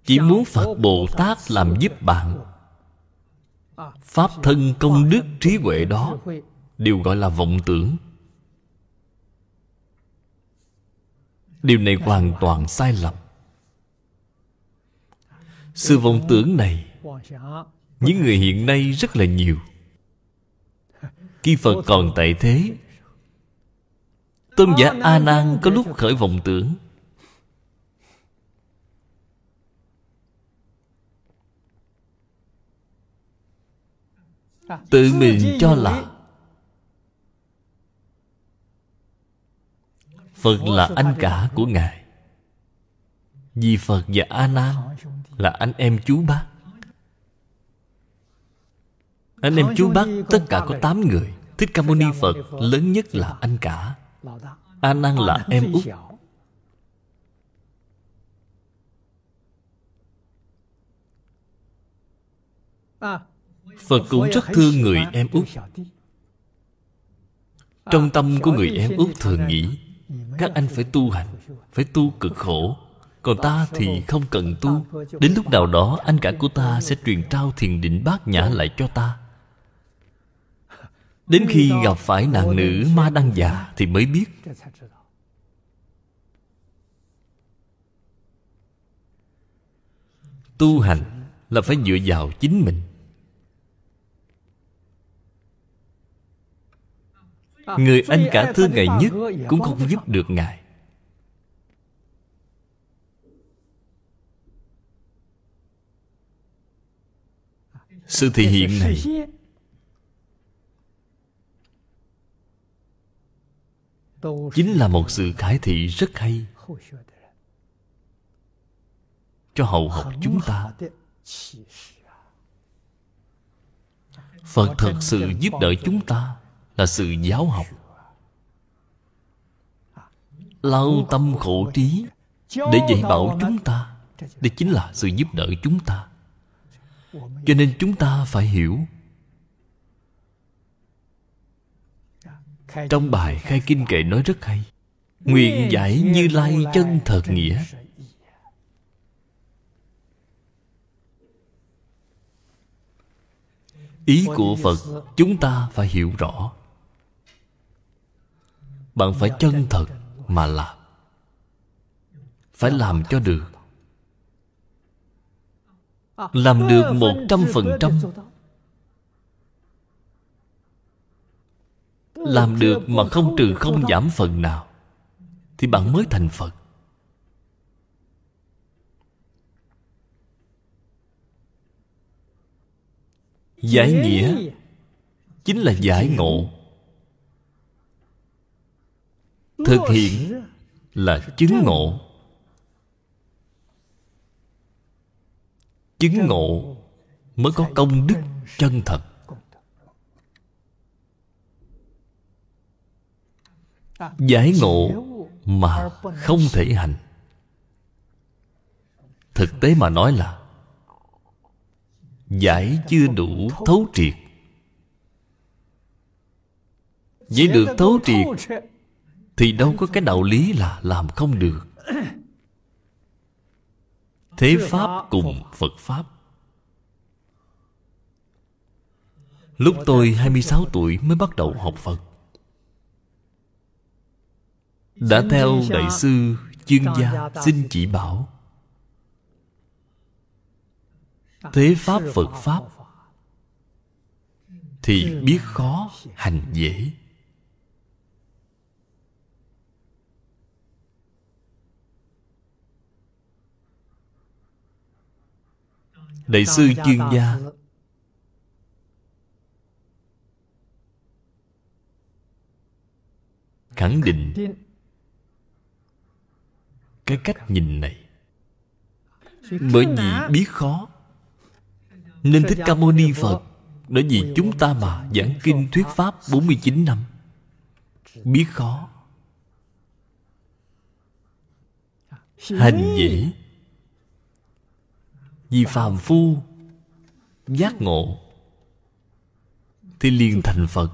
chỉ muốn phật bồ tát làm giúp bạn. Pháp thân công đức trí huệ đó đều gọi là vọng tưởng. Điều này hoàn toàn sai lầm. Sự vọng tưởng này, những người hiện nay rất là nhiều. Khi phật còn tại thế. Tôn giả A Nan có lúc khởi vọng tưởng. Tự mình cho là Phật là anh cả của Ngài. Vì Phật và A Nan Là anh em chú bác. Anh em chú bác tất cả có 8 người. Thích Ca Mâu Ni Phật lớn nhất là anh cả. A Nan là em út. Phật cũng rất thương người em út. Trong tâm của người em út thường nghĩ các anh phải tu hành, Phải tu cực khổ. Còn ta thì không cần tu. Đến lúc nào đó, anh cả của ta sẽ truyền trao thiền định bát nhã lại cho ta. Đến khi gặp phải nàng nữ ma đăng già Thì mới biết. Tu hành là phải dựa vào chính mình. Người anh cả thương Ngài nhất Cũng không giúp được Ngài. Sự thể hiện này Chính là một sự khải thị rất hay Cho hậu học chúng ta. Phật thật sự giúp đỡ chúng ta là sự giáo học. Lao tâm khổ trí để dạy bảo chúng ta, đây chính là sự giúp đỡ chúng ta. Cho nên chúng ta phải hiểu, trong bài khai kinh kệ nói rất hay, nguyện giải như lai chân thật nghĩa. Ý của phật chúng ta phải hiểu rõ bạn phải chân thật mà làm. Phải làm cho được. Làm được một trăm phần trăm. Làm được mà không trừ không giảm phần nào, thì bạn mới thành phật. Giải nghĩa chính là giải ngộ thực hiện là chứng ngộ. Chứng ngộ mới có công đức chân thật. Giải ngộ mà không thể hành. Thực tế mà nói là giải chưa đủ thấu triệt. Vậy được thấu triệt Thì đâu có cái đạo lý là làm không được. Thế Pháp cùng Phật Pháp. Lúc tôi 26 tuổi mới bắt đầu học Phật. Đã theo Đại sư chuyên gia xin chỉ bảo. Thế Pháp Phật Pháp. Thì biết khó hành dễ Đại sư chuyên gia. Khẳng định Cái cách nhìn này. Bởi vì biết khó. Nên Thích Ca Mâu Ni Phật Bởi vì chúng ta mà giảng kinh thuyết pháp 49 năm. Biết khó. Hành dễ vì phàm phu, Giác ngộ, Thì liền thành Phật.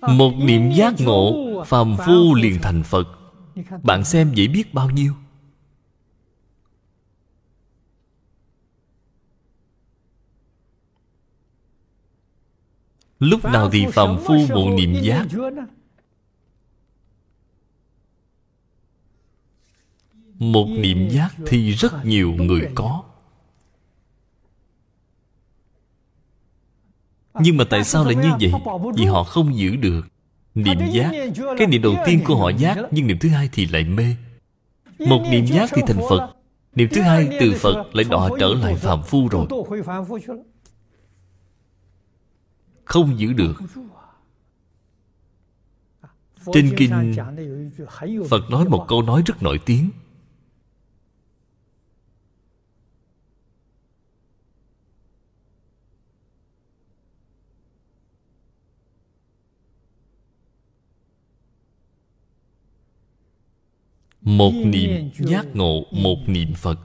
Một niệm giác ngộ, Phàm phu liền thành Phật. Bạn xem dễ biết bao nhiêu? Lúc nào thì phàm phu một niệm giác? Một niệm giác thì rất nhiều người có. Nhưng mà tại sao lại như vậy? Vì họ không giữ được Niệm giác. Cái niệm đầu tiên của họ giác Nhưng niệm thứ hai thì lại mê. Một niệm giác thì thành Phật Niệm thứ hai từ Phật lại đọa trở lại phạm phu rồi. Không giữ được. Trên kinh Phật nói một câu nói rất nổi tiếng Một niệm giác ngộ Một niệm Phật.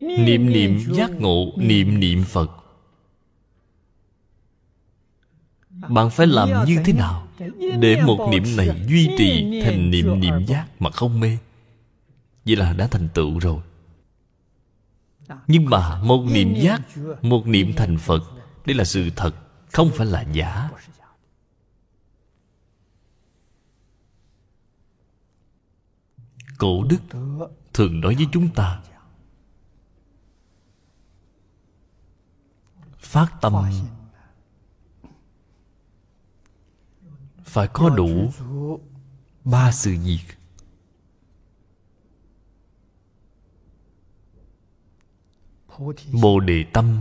Niệm niệm giác ngộ Niệm niệm Phật. Bạn phải làm như thế nào Để một niệm này duy trì Thành niệm niệm giác mà không mê? Vậy là đã thành tựu rồi. Nhưng mà một niệm giác Một niệm thành Phật Đây là sự thật Không phải là giả Cổ đức thường nói với chúng ta, Phát tâm Phải có đủ Ba sự việc Bồ đề tâm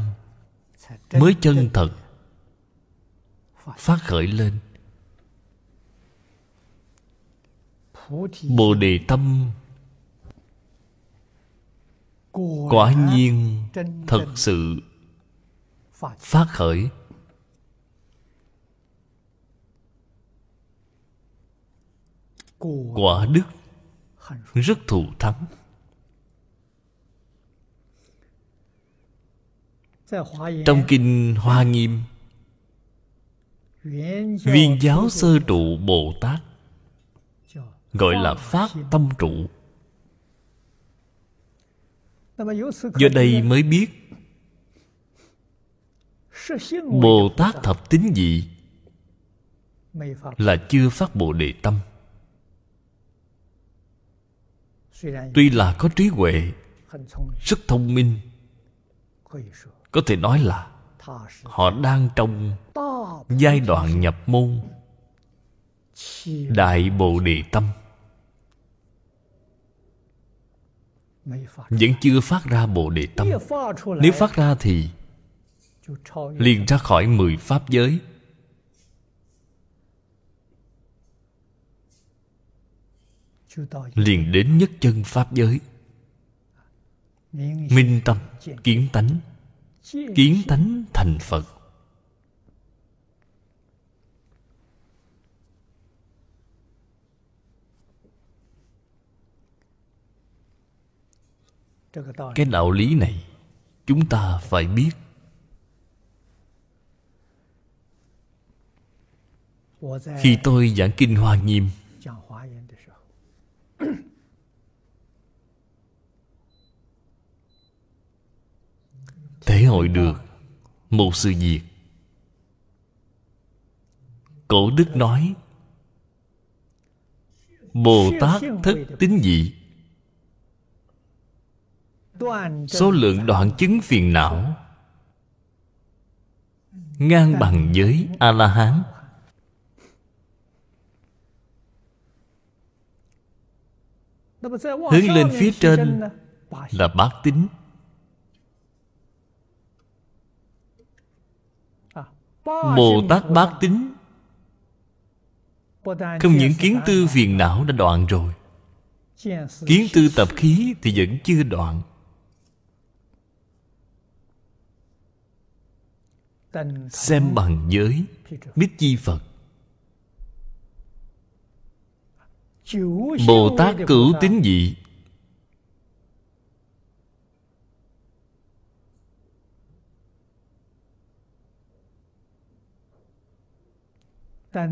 Mới chân thật Phát khởi lên. Bồ đề tâm. Quả nhiên thật sự phát khởi. Quả đức rất thù thắng. Trong kinh hoa nghiêm, viên giáo sơ trụ bồ tát gọi là phát tâm trụ. Do đây mới biết bồ tát thập tín dị là chưa phát bồ đề tâm. Tuy là có trí huệ, rất thông minh, có thể nói là họ đang trong giai đoạn nhập môn đại bồ đề tâm. Vẫn chưa phát ra bồ đề tâm. Nếu phát ra thì liền ra khỏi mười pháp giới. Liền đến nhất chân pháp giới. Minh tâm, kiến tánh. Kiến tánh thành phật. Cái đạo lý này chúng ta phải biết. Khi tôi giảng kinh hoa nghiêm [COUGHS] thể hội được một sự việc. Cổ đức nói bồ tát thất tín dị số lượng đoạn chứng phiền não ngang bằng với a la hán hướng lên phía trên là bát tính. Bồ tát bát tính. Không những kiến tư phiền não đã đoạn rồi kiến tư tập khí thì vẫn chưa đoạn xem bằng giới, biết chi phật. Bồ tát cửu tín dị.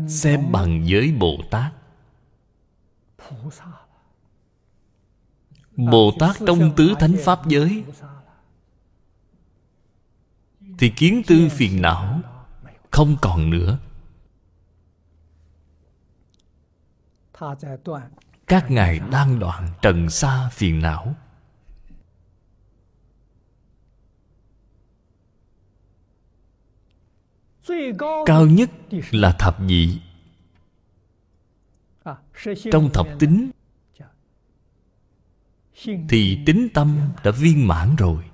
Xem bằng giới bồ tát bồ tát trong tứ thánh pháp giới thì kiến tư phiền não, không còn nữa. Các ngài đang đoạn trần xa phiền não. Cao nhất là thập nhị. Trong thập tính thì tính tâm đã viên mãn rồi.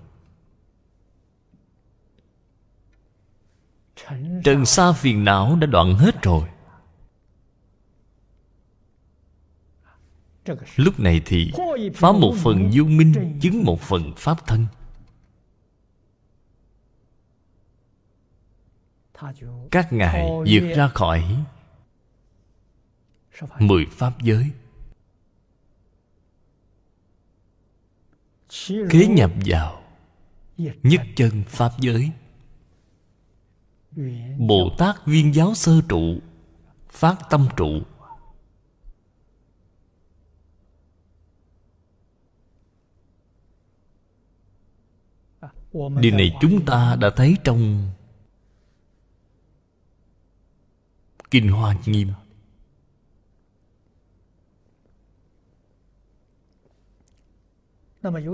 Trần xa phiền não đã đoạn hết rồi. Lúc này thì phá một phần vô minh, chứng một phần pháp thân. Các ngài vượt ra khỏi mười pháp giới. Kế nhập vào nhất chân pháp giới bồ tát viên giáo sơ trụ, phát tâm trụ. Điều này chúng ta đã thấy trong kinh hoa nghiêm.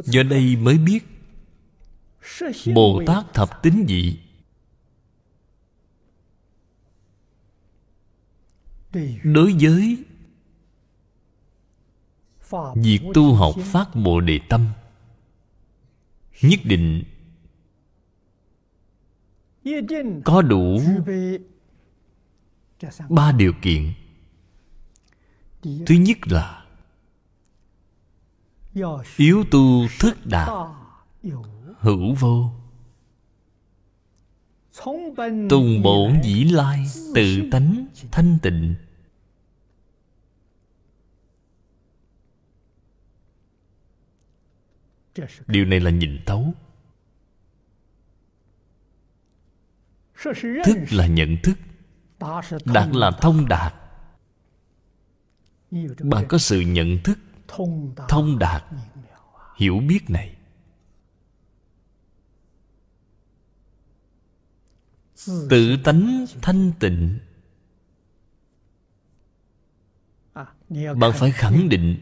Do đây mới biết bồ tát thập tính dị đối với việc tu học phát bồ đề tâm, nhất định có đủ ba điều kiện. Thứ nhất là yếu tu thức đạt, hữu vô tùng bổn dĩ lai tự tánh thanh tịnh. Điều này là nhìn thấu. Thức là nhận thức. Đạt là thông đạt. Bạn có sự nhận thức, thông đạt. Hiểu biết này. Tự tánh thanh tịnh. Bạn phải khẳng định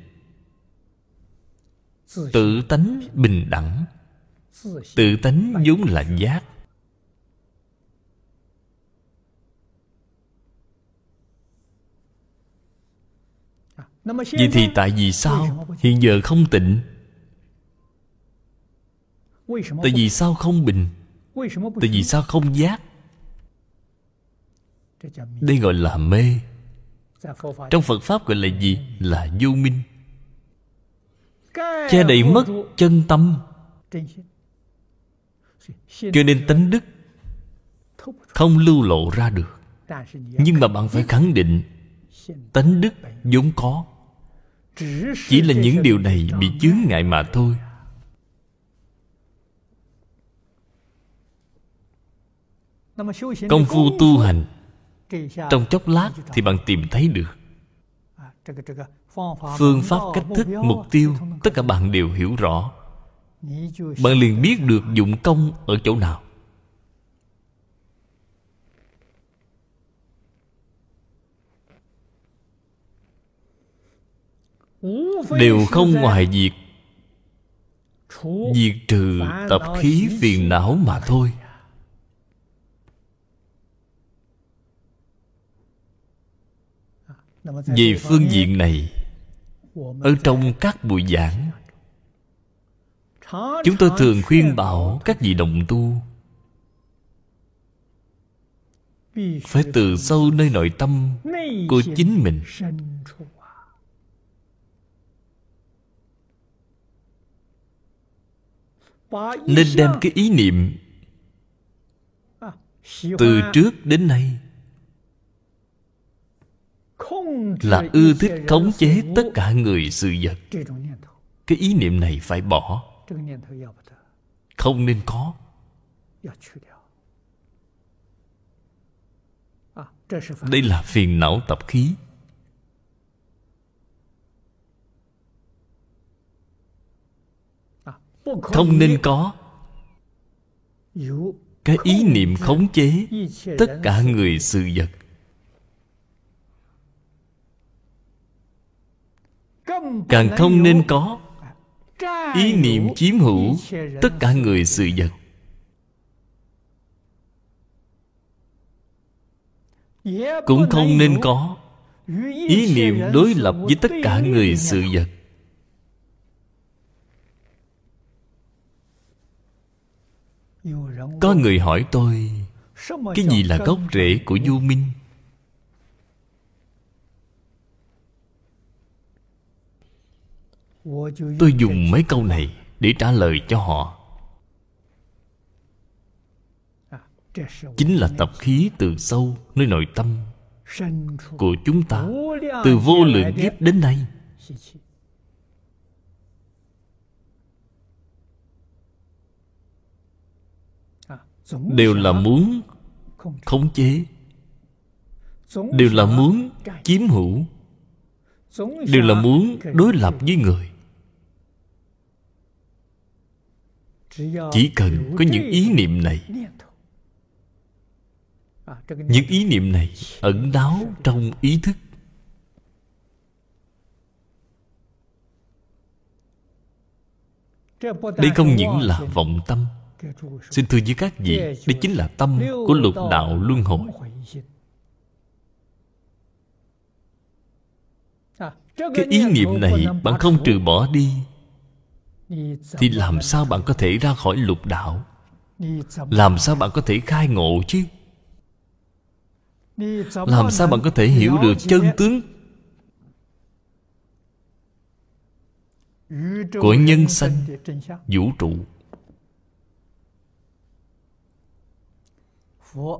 tự tánh bình đẳng tự tánh vốn là giác. Vậy thì tại vì sao? Hiện giờ không tịnh. Tại vì sao không bình? Tại vì sao không giác Đây gọi là mê. Trong Phật Pháp gọi là gì? Là vô minh. Che đậy mất chân tâm. Cho nên tánh đức Không lưu lộ ra được. Nhưng mà bạn phải khẳng định Tánh đức vốn có. Chỉ là những điều này bị chướng ngại mà thôi. Công phu tu hành Trong chốc lát thì bạn tìm thấy được. Phương pháp cách thức mục tiêu Tất cả bạn đều hiểu rõ. Bạn liền biết được dụng công ở chỗ nào. Đều không ngoài việc diệt trừ tập khí phiền não mà thôi về phương diện này, ở trong các buổi giảng, chúng tôi thường khuyên bảo các vị đồng tu phải từ sâu nơi nội tâm của chính mình. Nên đem cái ý niệm từ trước đến nay là ưa thích khống chế tất cả người sự vật. Cái ý niệm này phải bỏ. Không nên có. Đây là phiền não tập khí. Không nên có. Cái ý niệm khống chế tất cả người sự vật càng không nên có ý niệm chiếm hữu tất cả người sự vật. Cũng không nên có ý niệm đối lập với tất cả người sự vật. Có người hỏi tôi cái gì là gốc rễ của vô minh tôi dùng mấy câu này để trả lời cho họ. Chính là tập khí từ sâu nơi nội tâm của chúng ta từ vô lượng kiếp đến nay. Đều là muốn khống chế đều là muốn chiếm hữu đều là muốn đối lập với người chỉ cần có những ý niệm này, những ý niệm này ẩn đáo trong ý thức. Đây không những là vọng tâm. Xin thưa với các vị, đây chính là tâm của lục đạo luân hồi. Cái ý niệm này bạn không trừ bỏ đi thì làm sao bạn có thể ra khỏi lục đạo? Làm sao bạn có thể khai ngộ chứ? Làm sao bạn có thể hiểu được chân tướng? Của nhân sanh, vũ trụ.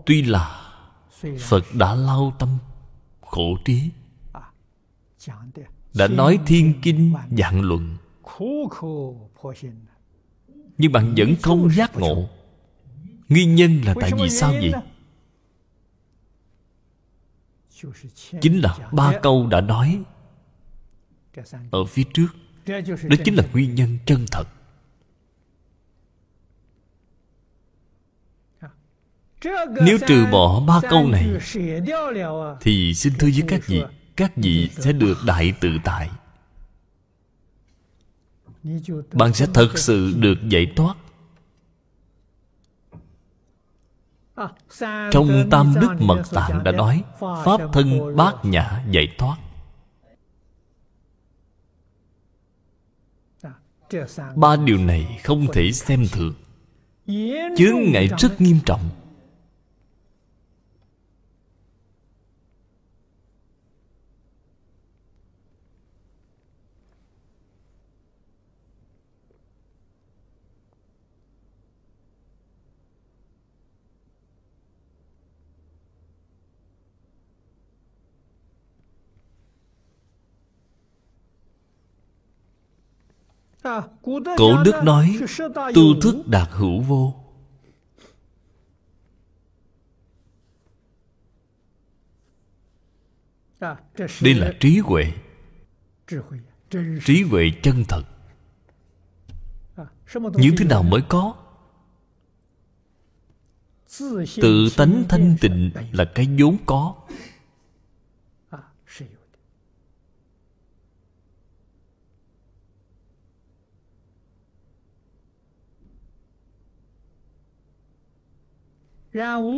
Tuy là phật đã lao tâm, khổ trí, đã nói thiên kinh dạng luận nhưng bạn vẫn không giác ngộ. Nguyên nhân là tại vì sao vậy? Chính là ba câu đã nói ở phía trước. Đó chính là nguyên nhân chân thật. Nếu trừ bỏ ba câu này, thì xin thưa với các vị các vị sẽ được đại tự tại bạn sẽ thật sự được giải thoát. Trong tam đức mật tạng đã nói, pháp thân bát nhã giải thoát. Ba điều này không thể xem thường. Chướng ngại rất nghiêm trọng. Cổ đức nói Tu thức đạt hữu vô. Đây là trí huệ. Trí huệ chân thật. Những thứ nào mới có? Tự tánh thanh tịnh là cái vốn có.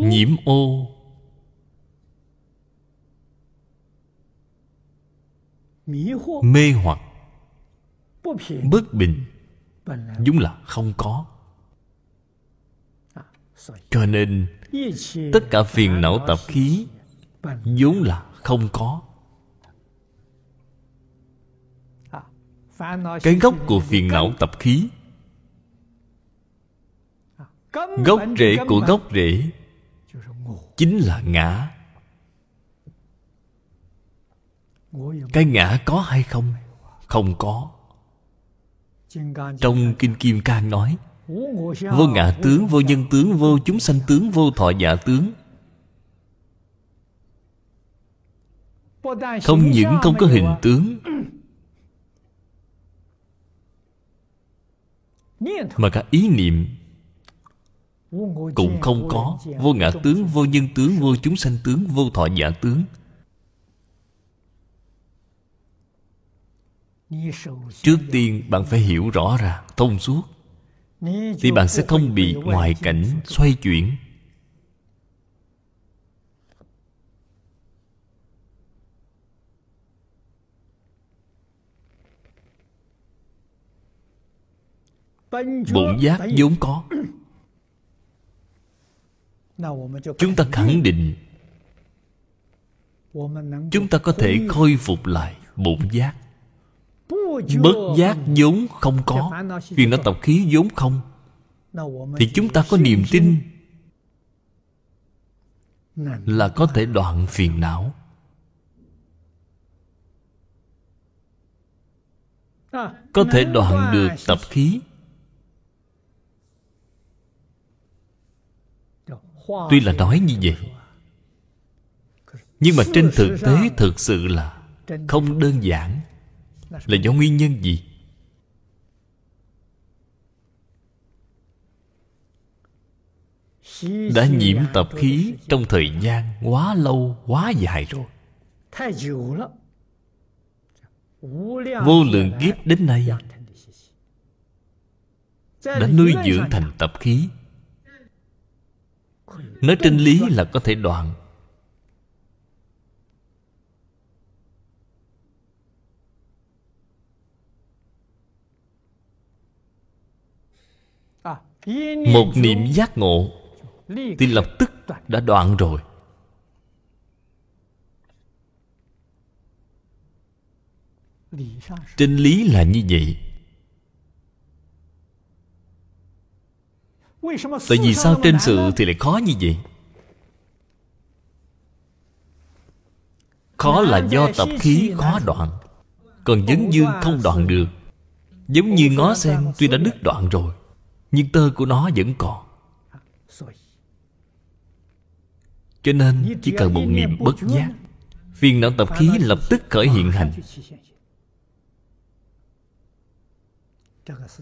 Nhiễm ô. Mê hoặc. Bất bình. Vốn là không có. Cho nên tất cả phiền não tập khí vốn là không có. Cái gốc của phiền não tập khí gốc rễ của gốc rễ chính là ngã. Cái ngã có hay không? Không có. Trong kinh kim cang nói vô ngã tướng vô nhân tướng vô chúng sanh tướng vô thọ giả tướng. Không những không có hình tướng mà cả ý niệm cũng không có. Vô ngã tướng, vô nhân tướng, vô chúng sanh tướng, vô thọ giả tướng. Trước tiên, bạn phải hiểu rõ ràng thông suốt. Thì bạn sẽ không bị ngoại cảnh xoay chuyển. Bụng giác vốn có chúng ta khẳng định chúng ta có thể khôi phục lại bổn giác. Bất giác vốn không có. Phiền não tập khí vốn không. Thì chúng ta có niềm tin là có thể đoạn phiền não. Có thể đoạn được tập khí tuy là nói như vậy, nhưng mà trên thực tế thực sự là không đơn giản. Là do nguyên nhân gì? Đã nhiễm tập khí trong thời gian quá lâu, quá dài rồi. Vô lượng kiếp đến nay, đã nuôi dưỡng thành tập khí nói trên lý là có thể đoạn. Một niệm giác ngộ thì lập tức đã đoạn rồi. Trên lý là như vậy. Tại vì sao trên sự thì lại khó như vậy? Khó là do tập khí khó đoạn còn vấn dương không đoạn được. Giống như ngó sen tuy đã đứt đoạn rồi nhưng tơ của nó vẫn còn. Cho nên chỉ cần một niệm bất giác phiền não tập khí lập tức khởi hiện hành.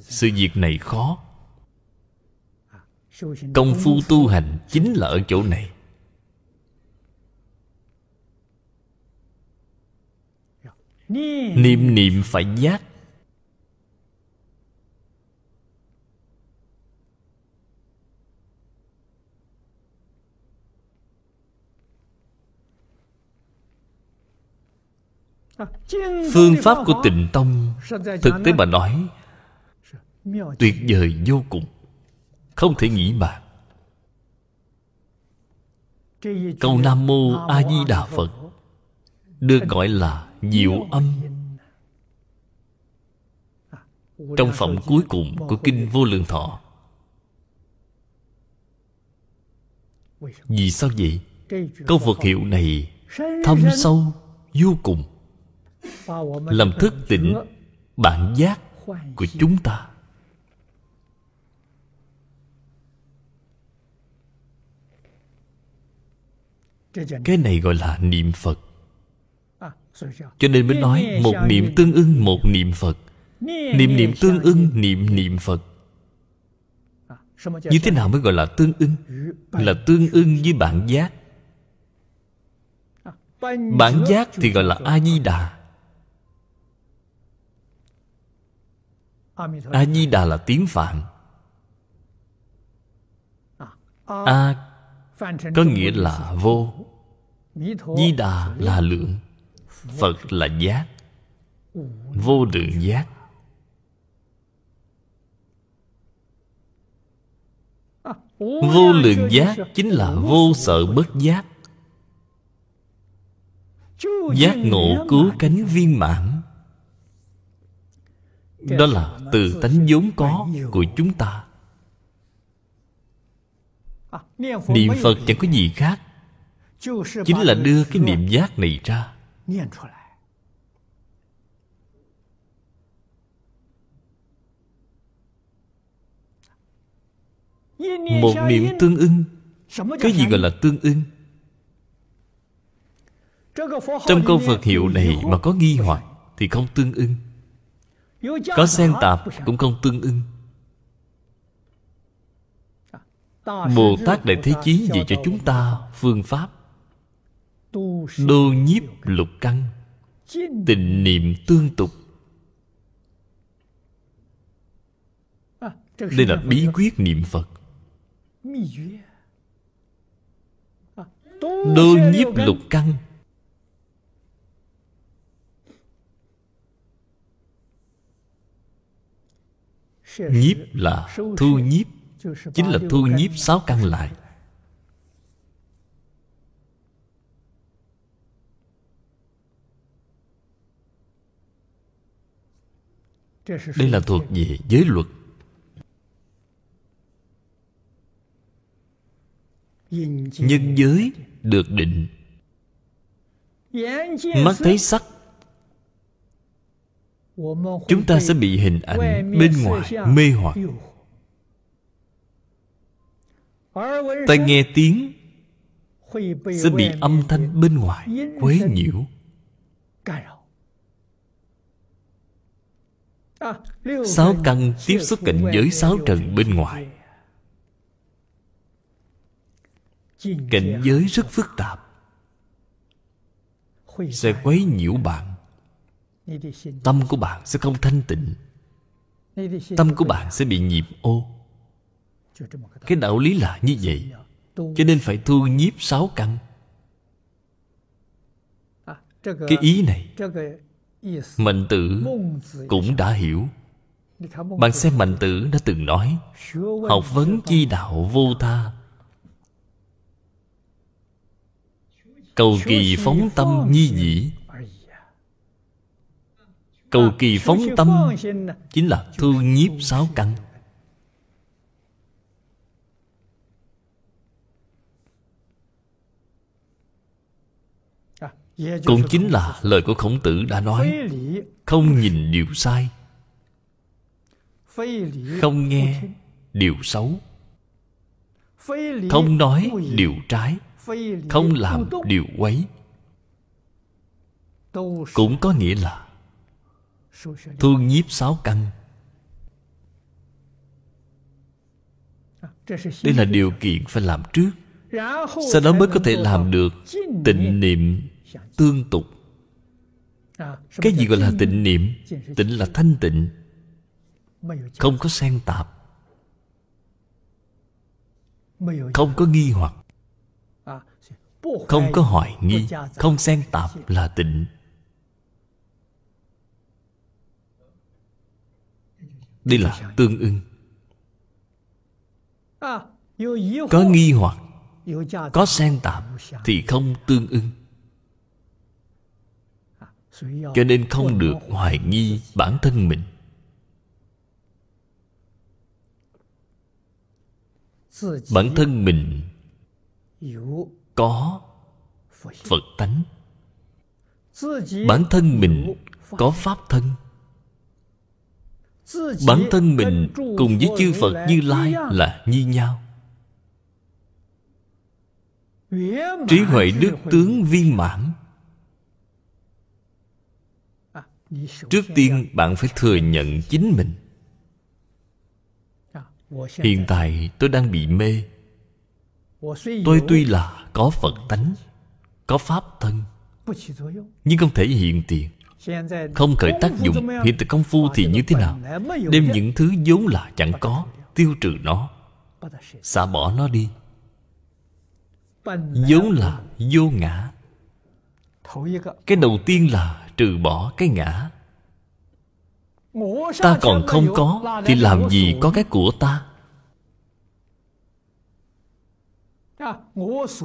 sự việc này khó công phu tu hành chính là ở chỗ này. Niệm niệm phải giác. Phương pháp của tịnh tông thực tế mà nói, tuyệt vời vô cùng không thể nghĩ mà. Câu nam mô a di đà phật được gọi là diệu âm. Trong phẩm cuối cùng của kinh vô lượng thọ. Vì sao vậy? Câu phật hiệu này thâm sâu, vô cùng, làm thức tỉnh bản giác của chúng ta. Cái này gọi là niệm phật. Cho nên mới nói một niệm tương ưng một niệm phật. Niệm niệm tương ưng niệm niệm phật. Như thế nào mới gọi là tương ưng? Là tương ưng với bản giác. Bản giác thì gọi là a di đà a di đà là tiếng phạn. A có nghĩa là vô. Di đà là lượng. Phật là giác. Vô lượng giác. Vô lượng giác chính là vô sợ bất giác. Giác ngộ cứu cánh viên mãn. Đó là từ tánh vốn có của chúng ta niệm phật chẳng có gì khác. Chính là đưa cái niệm giác này ra. Một niệm tương ưng. Cái gì gọi là tương ưng? Trong câu phật hiệu này mà có nghi hoặc thì không tương ưng. Có xen tạp cũng không tương ưng. Bồ tát đại thế chí dạy cho chúng ta phương pháp đô nhiếp lục căn tình niệm tương tục. Đây là bí quyết niệm phật. Đô nhiếp lục căn. Nhiếp là thu nhiếp chính là thu nhiếp sáu căn lại. Đây là thuộc về giới luật. Nhân giới được định. Mắt thấy sắc. Chúng ta sẽ bị hình ảnh bên ngoài mê hoặc tai nghe tiếng, sẽ bị âm thanh bên ngoài quấy nhiễu. Sáu căn tiếp xúc cảnh giới sáu trần bên ngoài. Cảnh giới rất phức tạp. Sẽ quấy nhiễu bạn. Tâm của bạn sẽ không thanh tịnh. Tâm của bạn sẽ bị nhiễm ô cái đạo lý là như vậy. Cho nên phải thu nhiếp sáu căn. Cái ý này mạnh tử cũng đã hiểu. Bạn xem mạnh tử đã từng nói, học vấn chi đạo vô tha. Cầu kỳ phóng tâm nhi dĩ cầu kỳ phóng tâm chính là thương nhiếp sáu căn. Cũng chính là lời của khổng tử đã nói. Không nhìn điều sai. Không nghe điều xấu. Không nói điều trái. Không làm điều quấy. Cũng có nghĩa là thu nhiếp sáu căn. Đây là điều kiện phải làm trước. Sau đó mới có thể làm được tịnh niệm tương tục. Cái gì gọi là tịnh niệm? Tịnh là thanh tịnh. Không có xen tạp. Không có nghi hoặc. Không có hoài nghi. Không xen tạp là tịnh. Đây là tương ưng. Có nghi hoặc, có xen tạp thì không tương ưng cho nên không được hoài nghi bản thân mình. Bản thân mình có phật tánh. Bản thân mình có pháp thân. Bản thân mình cùng với chư phật như lai là như nhau. Trí huệ đức tướng viên mãn trước tiên bạn phải thừa nhận chính mình. Hiện tại tôi đang bị mê. Tôi tuy là có phật tánh có pháp thân nhưng không thể hiện tiền. Không khởi tác dụng hiện tại công phu thì như thế nào? Đem những thứ vốn là chẳng có tiêu trừ nó. Xả bỏ nó đi. Vốn là vô ngã. Cái đầu tiên là trừ bỏ cái ngã. Ta còn không có thì làm gì có cái của ta?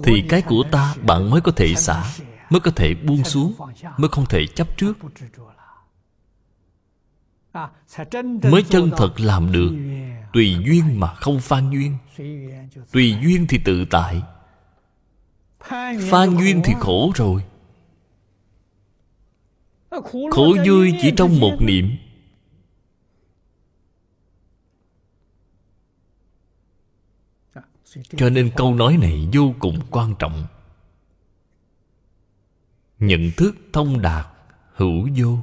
Thì cái của ta bạn mới có thể xả mới có thể buông xuống mới không thể chấp trước. mới chân thật làm được. tùy duyên mà không phan duyên. Tùy duyên thì tự tại. Phan duyên thì khổ rồi khổ vui chỉ trong một niệm. Cho nên câu nói này vô cùng quan trọng. Nhận thức thông đạt hữu vô.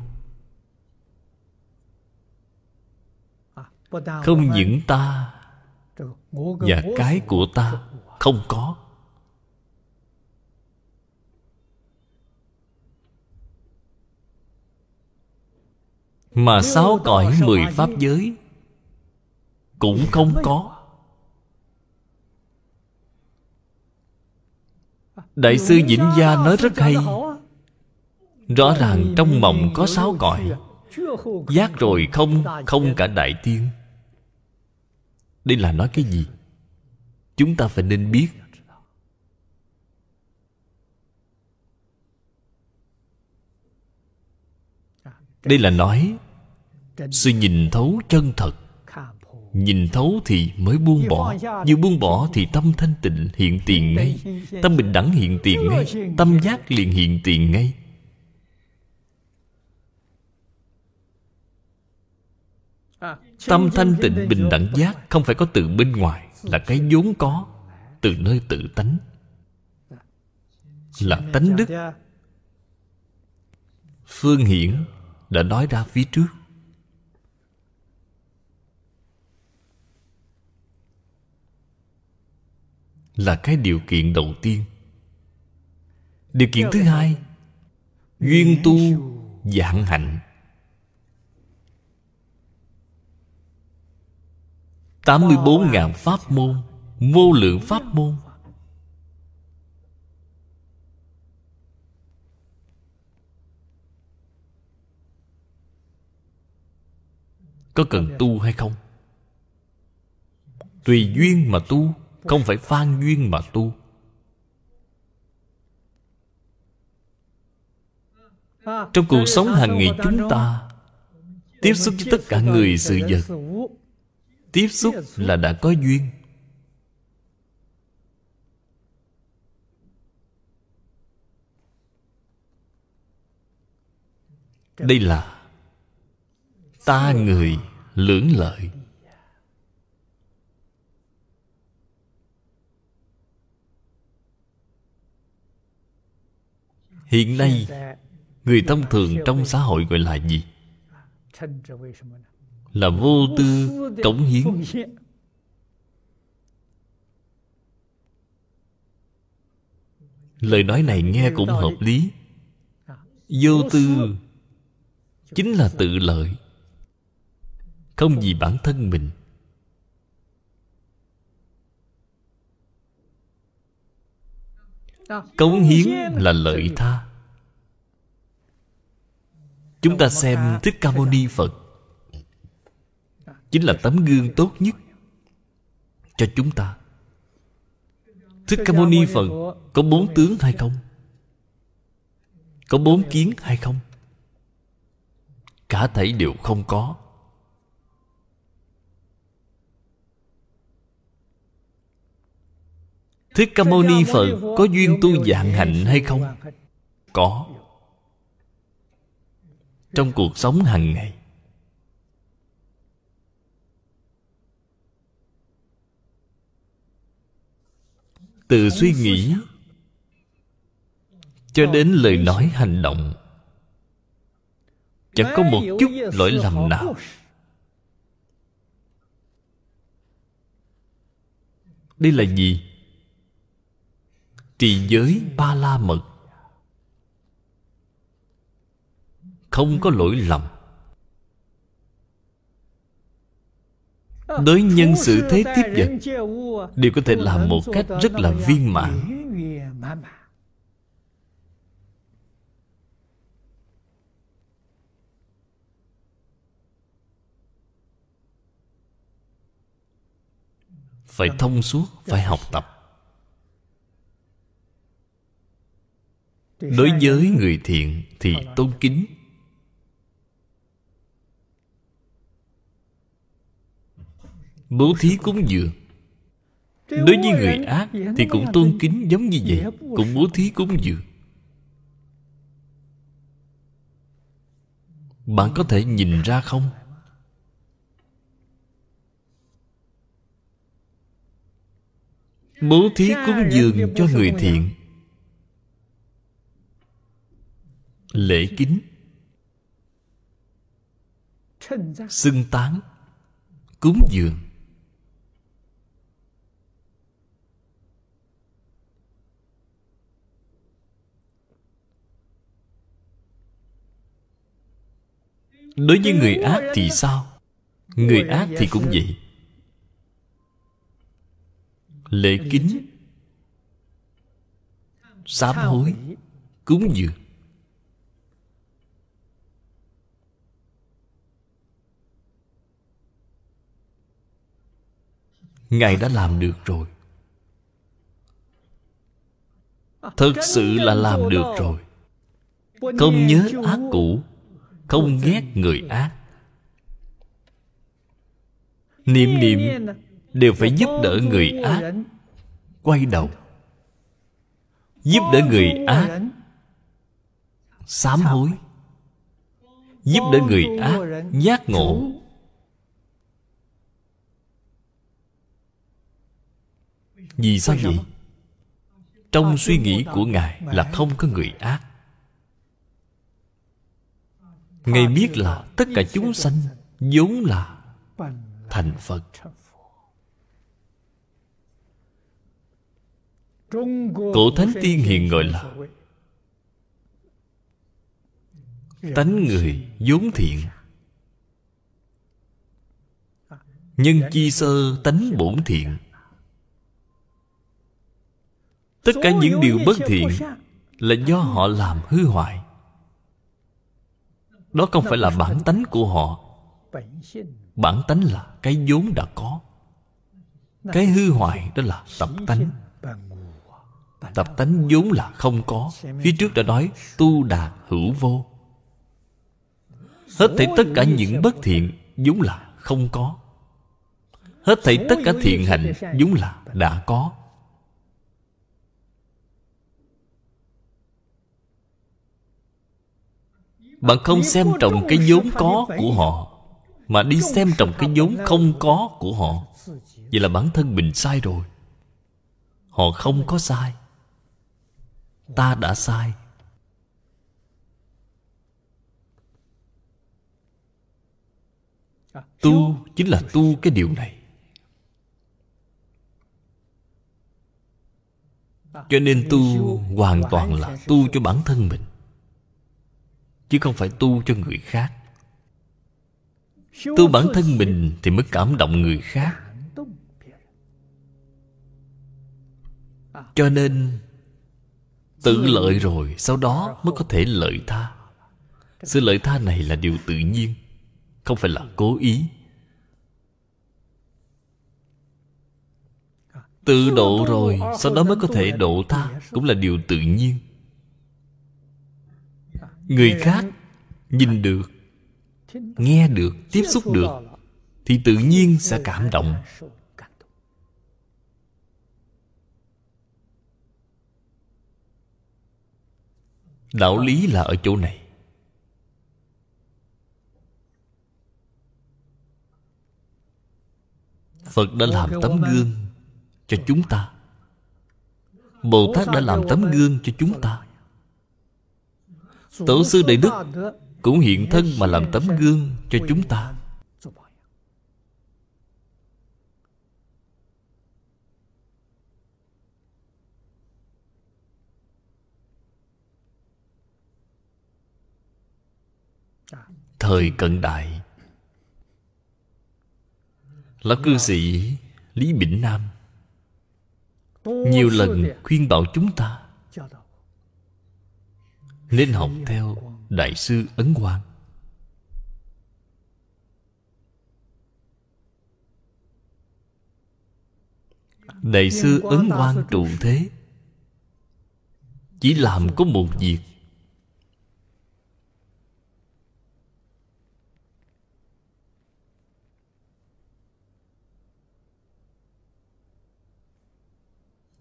Không những ta và cái của ta không có mà sáu cõi mười pháp giới cũng không có. Đại sư vĩnh gia nói rất hay. rõ ràng trong mộng có sáu cõi. giác rồi không không cả đại tiên. Đây là nói cái gì? Chúng ta phải nên biết đây là nói, sự nhìn thấu chân thật. Nhìn thấu thì mới buông bỏ. Như buông bỏ thì tâm thanh tịnh hiện tiền ngay. Tâm bình đẳng hiện tiền ngay. Tâm giác liền hiện tiền ngay. Tâm thanh tịnh bình đẳng giác không phải có từ bên ngoài, là cái vốn có, từ nơi tự tánh. Là tánh đức. Phương hiển đã nói ra phía trước. Là cái điều kiện đầu tiên. Điều kiện thứ hai, duyên tu dạng hạnh. 84.000 pháp môn, Vô lượng pháp môn Có cần tu hay không? Tùy duyên mà tu, Không phải phan duyên mà tu Trong cuộc sống hàng ngày chúng ta, Tiếp xúc với tất cả người sự vật, tiếp xúc là đã có duyên đây là ta người lưỡng lợi. Hiện nay, người thông thường trong xã hội gọi là gì? Là vô tư cống hiến. Lời nói này nghe cũng hợp lý. Vô tư chính là tự lợi không vì bản thân mình. Cống hiến là lợi tha. Chúng ta xem thích ca mâu ni phật. Chính là tấm gương tốt nhất cho chúng ta. Thích ca mâu ni phật có bốn tướng hay không? Có bốn kiến hay không? Cả thảy đều không có. Thích ca mâu ni phật có duyên tu dạng hạnh hay không? Có. Trong cuộc sống hàng ngày, từ suy nghĩ cho đến lời nói hành động, chẳng có một chút lỗi lầm nào. Đây là gì? Trì giới ba la mật không có lỗi lầm. Đối nhân sự thế tiếp vật đều có thể làm một cách rất là viên mãn. Phải thông suốt, phải học tập. Đối với người thiện thì tôn kính. Bố thí cúng dường. Đối với người ác thì cũng tôn kính giống như vậy cũng bố thí cúng dường. Bạn có thể nhìn ra không? Bố thí cúng dường cho người thiện lễ kính. Xưng tán, cúng dường. Đối với người ác thì sao? Người ác thì cũng vậy. Lễ kính. Sám hối, cúng dường. Ngài đã làm được rồi. Thật sự là làm được rồi. Không nhớ ác cũ, không ghét người ác. Niệm niệm đều phải giúp đỡ người ác. Quay đầu. Giúp đỡ người ác. Sám hối. Giúp đỡ người ác, giác ngộ. Vì sao vậy? trong suy nghĩ của ngài là không có người ác. Ngài biết là tất cả chúng sanh vốn là thành phật. Cổ thánh tiên hiền gọi là tánh người vốn thiện. Nhân chi sơ tánh bổn thiện tất cả những điều bất thiện là do họ làm hư hoại. Đó không phải là bản tánh của họ. Bản tánh là cái vốn đã có. Cái hư hoại đó là tập tánh. Tập tánh vốn là không có. Phía trước đã nói tu đạt hữu vô. Hết thảy tất cả những bất thiện vốn là không có. Hết thảy tất cả thiện hạnh vốn là đã có bạn không xem trọng cái vốn có của họ mà đi xem trọng cái vốn không có của họ. Vậy là bản thân mình sai rồi. Họ không có sai. Ta đã sai. Tu chính là tu cái điều này. Cho nên tu hoàn toàn là tu cho bản thân mình chứ không phải tu cho người khác. Tu bản thân mình thì mới cảm động người khác. Cho nên, tự lợi rồi, sau đó mới có thể lợi tha. Sự lợi tha này là điều tự nhiên, không phải là cố ý. Tự độ rồi, sau đó mới có thể độ tha, cũng là điều tự nhiên người khác nhìn được, nghe được, tiếp xúc được, thì tự nhiên sẽ cảm động. Đạo lý là ở chỗ này. Phật đã làm tấm gương cho chúng ta. Bồ tát đã làm tấm gương cho chúng ta tổ sư đại đức cũng hiện thân mà làm tấm gương cho chúng ta. Thời cận đại lão cư sĩ lý bỉnh nam, nhiều lần khuyên bảo chúng ta nên học theo đại sư ấn quang. Đại sư ấn quang trụ thế chỉ làm có một việc.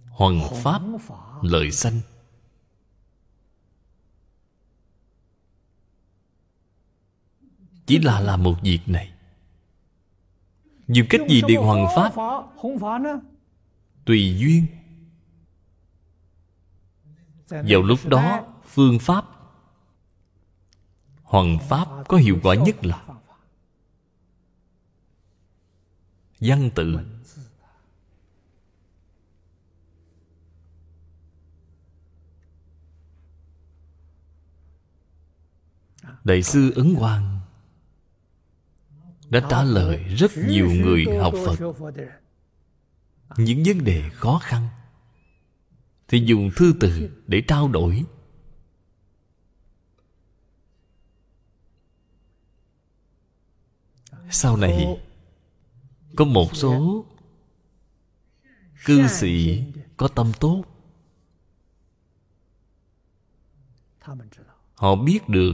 Hoằng Pháp Lợi sanh Chỉ là làm một việc này. Dùng cách gì để hoàn Pháp? Tùy duyên. Vào lúc đó, Phương Pháp, Hoàn Pháp có hiệu quả nhất là Văn tự. Đại sư ấn quang đã trả lời rất nhiều người học phật. Những vấn đề khó khăn thì dùng thư từ để trao đổi. Sau này, có một số cư sĩ có tâm tốt. Họ biết được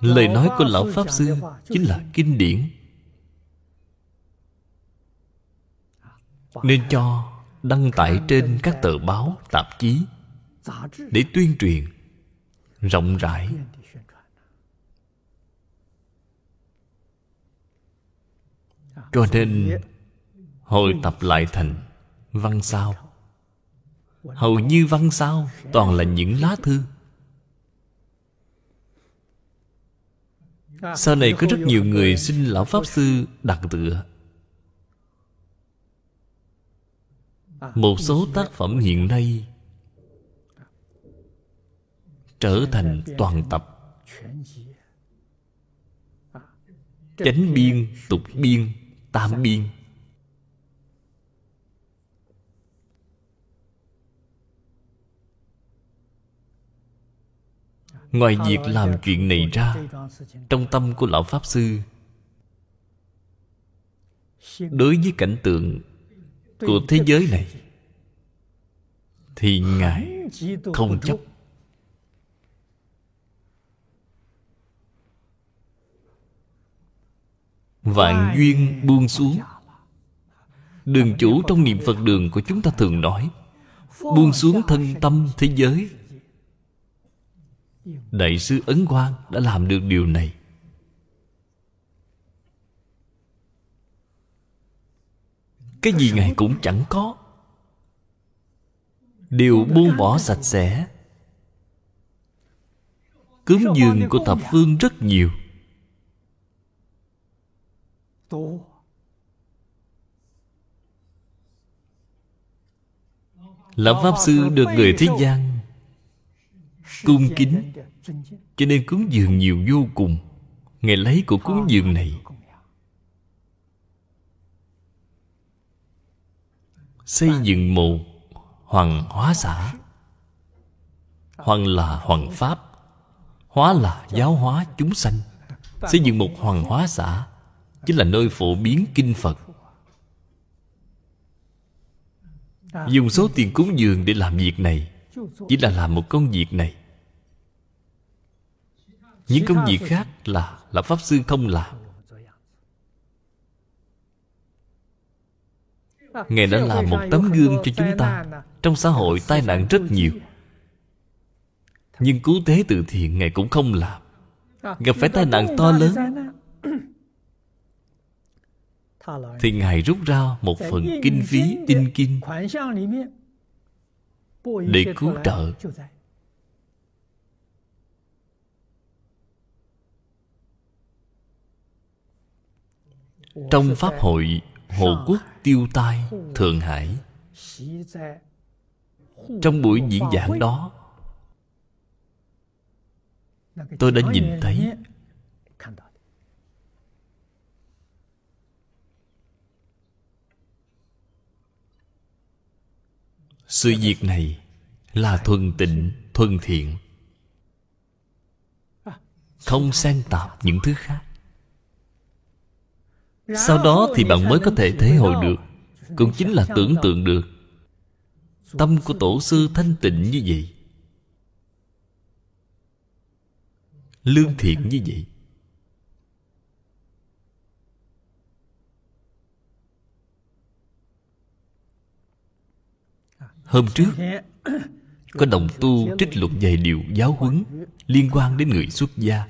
lời nói của lão pháp sư chính là kinh điển. Nên cho đăng tải trên các tờ báo tạp chí để tuyên truyền rộng rãi. Cho nên hội tập lại thành văn sao. Hầu như văn sao toàn là những lá thư sau này có rất nhiều người xin lão pháp sư đặt tựa. Một số tác phẩm hiện nay trở thành toàn tập. chánh biên tục biên tam biên ngoài việc làm chuyện này ra, trong tâm của lão pháp sư, đối với cảnh tượng của thế giới này, thì ngài không chấp. Vạn duyên buông xuống. Đường chủ trong niệm phật đường của chúng ta thường nói, buông xuống thân tâm thế giới đại sư ấn quang đã làm được điều này. Cái gì ngài cũng chẳng có. Đều buông bỏ sạch sẽ. Cúng dường của thập phương rất nhiều. Lão pháp sư được người thế gian cung kính cho nên cúng dường nhiều vô cùng. Ngài lấy của cúng dường này. Xây dựng một hoàng hóa xã. Hoàng là hoàng pháp, hóa là giáo hóa chúng sanh. Xây dựng một hoàng hóa xã chính là nơi phổ biến kinh phật. Dùng số tiền cúng dường để làm việc này chỉ là làm một công việc này những công việc khác là là pháp sư không làm. Ngài đã là một tấm gương cho chúng ta. Trong xã hội tai nạn rất nhiều. Nhưng cứu tế từ thiện ngài cũng không làm. Gặp phải tai nạn to lớn, thì ngài rút ra một phần kinh phí, in kinh, để cứu trợ. Trong pháp hội hồ quốc tiêu tai thượng hải. Trong buổi diễn giảng đó tôi đã nhìn thấy sự việc này là thuần tịnh thuần thiện. Không xen tạp những thứ khác sau đó thì bạn mới có thể thể hội được, cũng chính là tưởng tượng được. Tâm của tổ sư thanh tịnh như vậy. Lương thiện như vậy. Hôm trước, có đồng tu trích lục vài điều giáo huấn liên quan đến người xuất gia.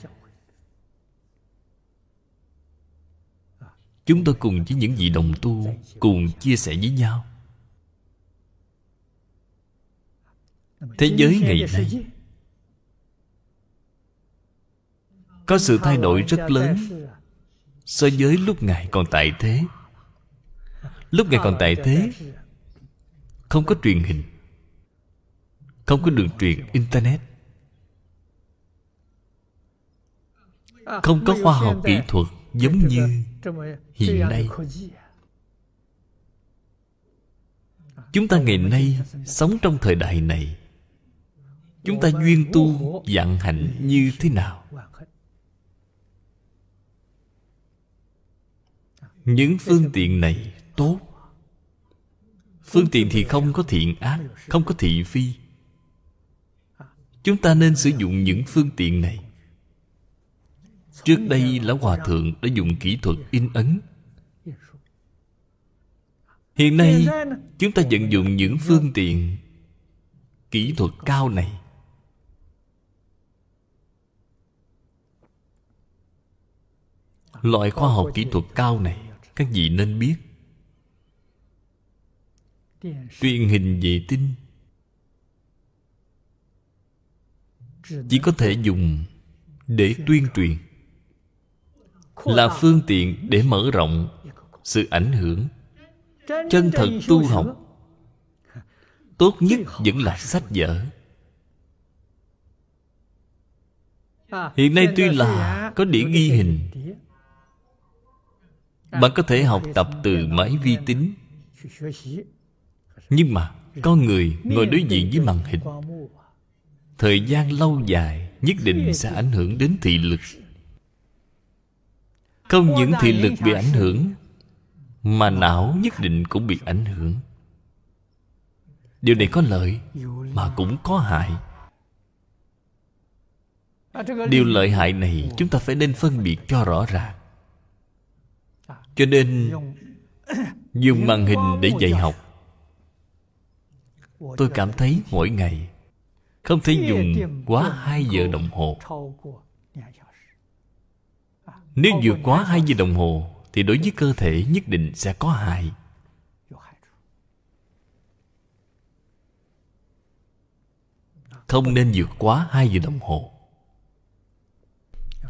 Chúng tôi cùng với những vị đồng tu cùng chia sẻ với nhau. Thế giới ngày nay có sự thay đổi rất lớn. So với lúc ngài còn tại thế, lúc ngài còn tại thế, không có truyền hình, không có đường truyền internet, không có khoa học kỹ thuật giống như hiện nay. chúng ta ngày nay sống trong thời đại này. Chúng ta duyên tu dạng hạnh như thế nào? Những phương tiện này tốt. Phương tiện thì không có thiện ác không có thị phi. Chúng ta nên sử dụng những phương tiện này trước đây, lão hòa thượng đã dùng kỹ thuật in ấn. Hiện nay, chúng ta vận dụng những phương tiện kỹ thuật cao này. Loại khoa học kỹ thuật cao này, các vị nên biết. Truyền hình vệ tinh. Chỉ có thể dùng để tuyên truyền là phương tiện để mở rộng sự ảnh hưởng. Chân thật tu học tốt nhất vẫn là sách vở. Hiện nay tuy là có đĩa ghi hình. bạn có thể học tập từ máy vi tính. Nhưng mà con người ngồi đối diện với màn hình. thời gian lâu dài nhất định sẽ ảnh hưởng đến thị lực không những thị lực bị ảnh hưởng, mà não nhất định cũng bị ảnh hưởng. Điều này có lợi, mà cũng có hại. Điều lợi hại này chúng ta phải nên phân biệt cho rõ ràng. Cho nên, dùng màn hình để dạy học. Tôi cảm thấy mỗi ngày không thể dùng quá hai giờ đồng hồ nếu vượt quá hai giờ đồng hồ, thì đối với cơ thể nhất định sẽ có hại. Không nên vượt quá hai giờ đồng hồ.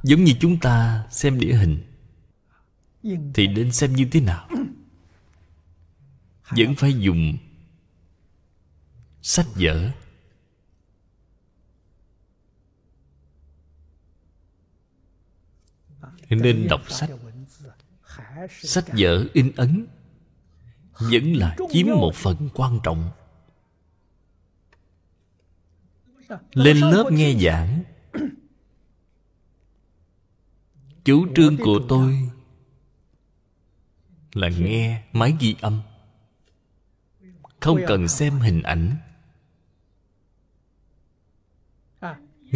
Giống như chúng ta xem địa hình, thì nên xem như thế nào? Vẫn phải dùng sách vở nên đọc sách. Sách vở in ấn. Vẫn là chiếm một phần quan trọng. Lên lớp nghe giảng. chủ trương của tôi là nghe máy ghi âm. Không cần xem hình ảnh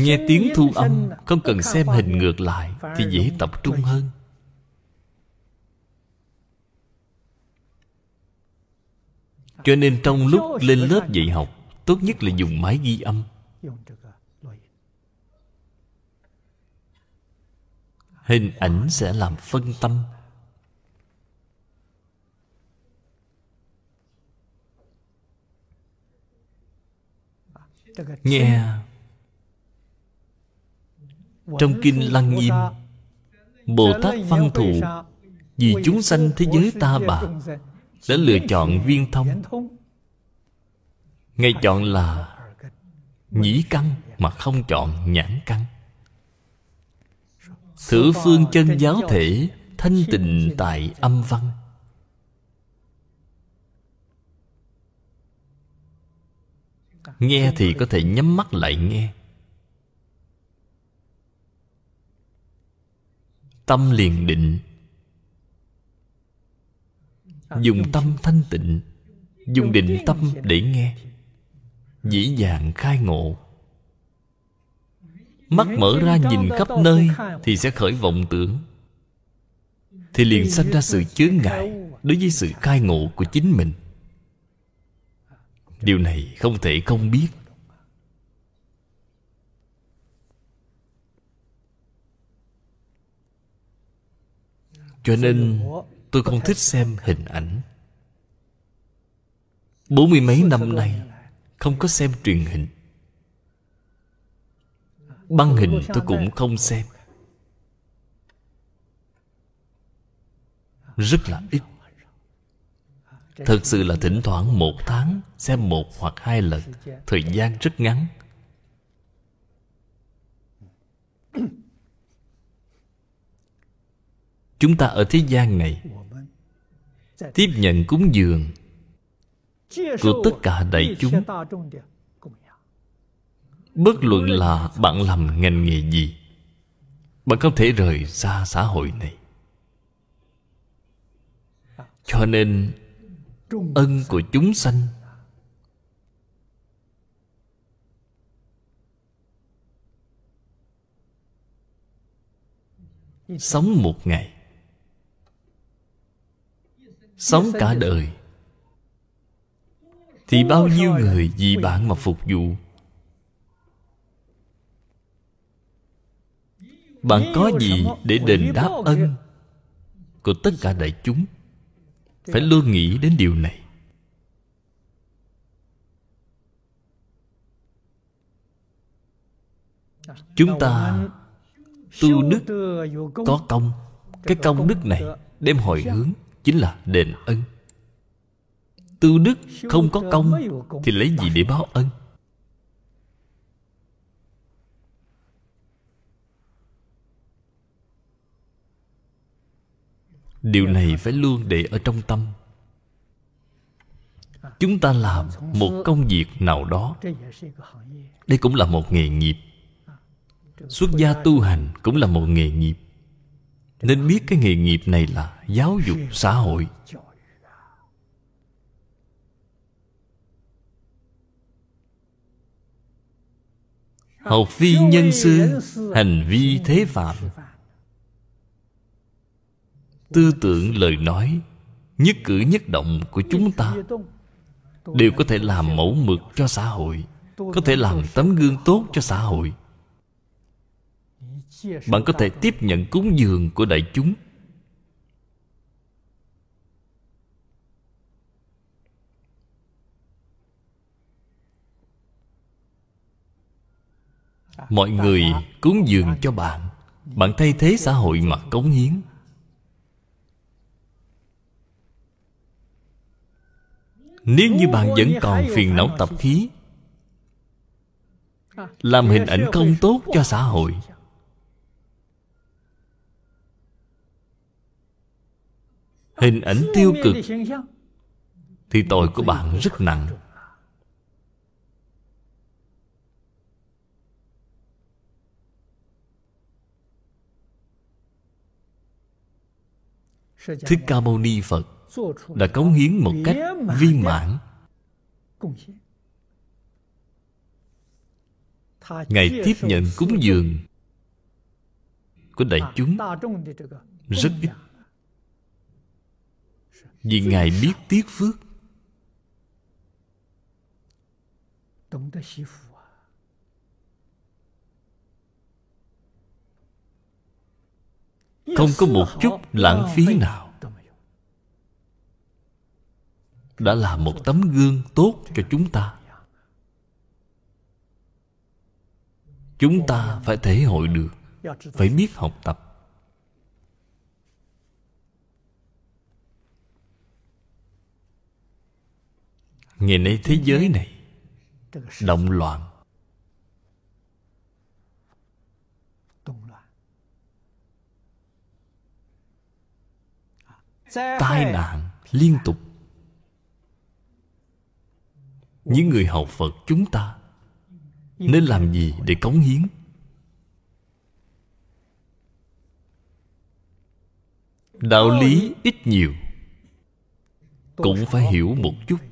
nghe tiếng thu âm không cần xem hình ngược lại thì dễ tập trung hơn. Cho nên trong lúc lên lớp dạy học tốt nhất là dùng máy ghi âm. Hình ảnh sẽ làm phân tâm. Nghe trong kinh lăng nghiêm bồ tát văn thù vì chúng sanh thế giới ta bà đã lựa chọn viên thông. ngài chọn là nhĩ căn mà không chọn nhãn căn. Thử phương chân giáo thể thanh tịnh tại âm văn. Nghe thì có thể nhắm mắt lại nghe tâm liền định. Dùng tâm thanh tịnh, dùng định tâm để nghe. Dĩ dàng khai ngộ. Mắt mở ra nhìn khắp nơi thì sẽ khởi vọng tưởng. Thì liền sanh ra sự chướng ngại đối với sự khai ngộ của chính mình. Điều này không thể không biết. Cho nên tôi không thích xem hình ảnh. Bốn mươi mấy năm nay, không có xem truyền hình. Băng hình tôi cũng không xem. Rất là ít. Thật sự là thỉnh thoảng một tháng xem một hoặc hai lần. Thời gian rất ngắn chúng ta ở thế gian này, tiếp nhận cúng dường của tất cả đại chúng. Bất luận là bạn làm ngành nghề gì, bạn không thể rời xa xã hội này. Cho nên, ân của chúng sanh sống một ngày sống cả đời. Thì bao nhiêu người vì bạn mà phục vụ? Bạn có gì để đền đáp ân của tất cả đại chúng? Phải luôn nghĩ đến điều này. Chúng ta tu đức có công. Cái công đức này đem hồi hướng chính là đền ân. Tu đức không có công thì lấy gì để báo ân? Điều này phải luôn để ở trong tâm. Chúng ta làm một công việc nào đó. Đây cũng là một nghề nghiệp. Xuất gia tu hành cũng là một nghề nghiệp nên biết cái nghề nghiệp này là giáo dục xã hội. Học phi nhân sư, hành vi thế phạm. Tư tưởng lời nói, nhất cử nhất động của chúng ta, đều có thể làm mẫu mực cho xã hội, có thể làm tấm gương tốt cho xã hội bạn có thể tiếp nhận cúng dường của đại chúng. Mọi người cúng dường cho bạn. Bạn thay thế xã hội mà cống hiến. Nếu như bạn vẫn còn phiền não tập khí, làm hình ảnh không tốt cho xã hội hình ảnh tiêu cực thì tội của bạn rất nặng. Thích ca mâu ni phật đã cống hiến một cách viên mãn. Ngài tiếp nhận cúng dường của đại chúng rất ít vì ngài biết tiếc phước. Không có một chút lãng phí nào. Đã là một tấm gương tốt cho chúng ta. Chúng ta phải thể hội được, phải biết học tập. Ngày nay thế giới này, động loạn. Tai nạn liên tục. Những người học phật chúng ta nên làm gì để cống hiến? Đạo lý ít nhiều. Cũng phải hiểu một chút.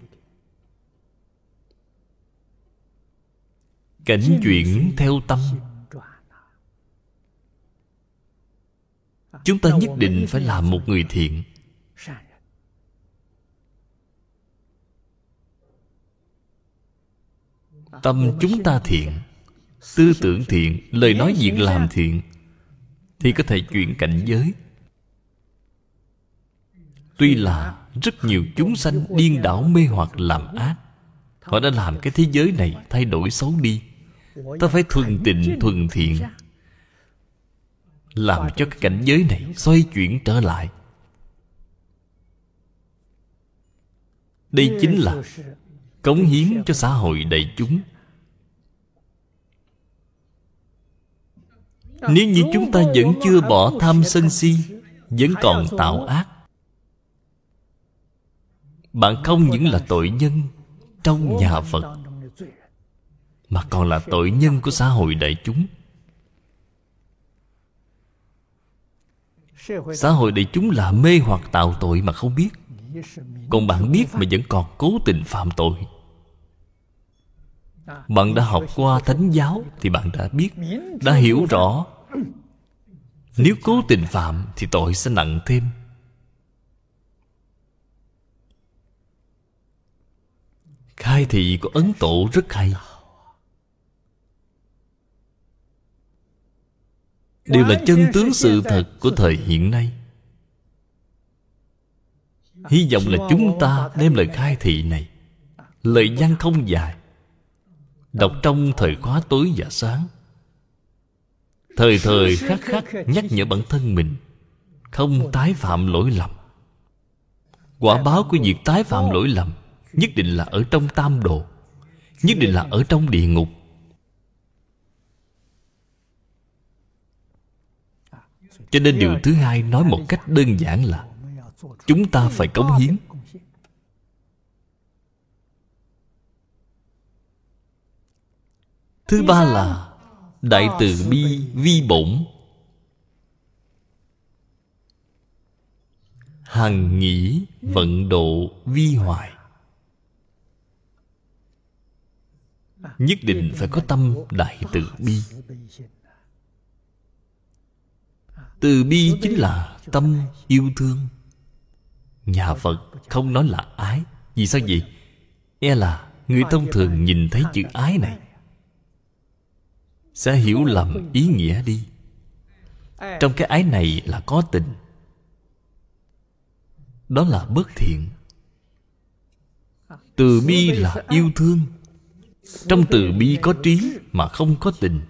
Cảnh chuyển theo tâm. Chúng ta nhất định phải làm một người thiện. Tâm chúng ta thiện, tư tưởng thiện, lời nói việc làm thiện, thì có thể chuyển cảnh giới. Tuy là rất nhiều chúng sanh điên đảo mê hoặc làm ác, họ đã làm cái thế giới này thay đổi xấu đi ta phải thuần tịnh thuần thiện. làm cho cái cảnh giới này xoay chuyển trở lại. Đây chính là cống hiến cho xã hội đại chúng. Nếu như chúng ta vẫn chưa bỏ tham sân si vẫn còn tạo ác. Bạn không những là tội nhân trong nhà phật mà còn là tội nhân của xã hội đại chúng. Xã hội đại chúng là mê hoặc tạo tội mà không biết. Còn bạn biết mà vẫn còn cố tình phạm tội. Bạn đã học qua thánh giáo thì bạn đã biết, đã hiểu rõ. Nếu cố tình phạm thì tội sẽ nặng thêm. Khai thị của ấn tổ rất hay. Đều là chân tướng sự thật của thời hiện nay. Hy vọng là chúng ta đem lời khai thị này lời văn không dài đọc trong thời khóa tối và sáng. Thời thời khắc khắc nhắc nhở bản thân mình không tái phạm lỗi lầm. Quả báo của việc tái phạm lỗi lầm nhất định là ở trong tam độ nhất định là ở trong địa ngục cho nên điều thứ hai nói một cách đơn giản là chúng ta phải cống hiến. Thứ ba là đại từ bi, vi bổn. Hằng nghĩ, vận độ, vi hoài. Nhất định phải có tâm đại từ bi từ bi chính là tâm yêu thương. Nhà phật không nói là ái. Vì sao vậy? E là người thông thường nhìn thấy chữ ái này. Sẽ hiểu lầm ý nghĩa đi. Trong cái ái này là có tình. Đó là bất thiện. Từ bi là yêu thương. Trong từ bi có trí mà không có tình.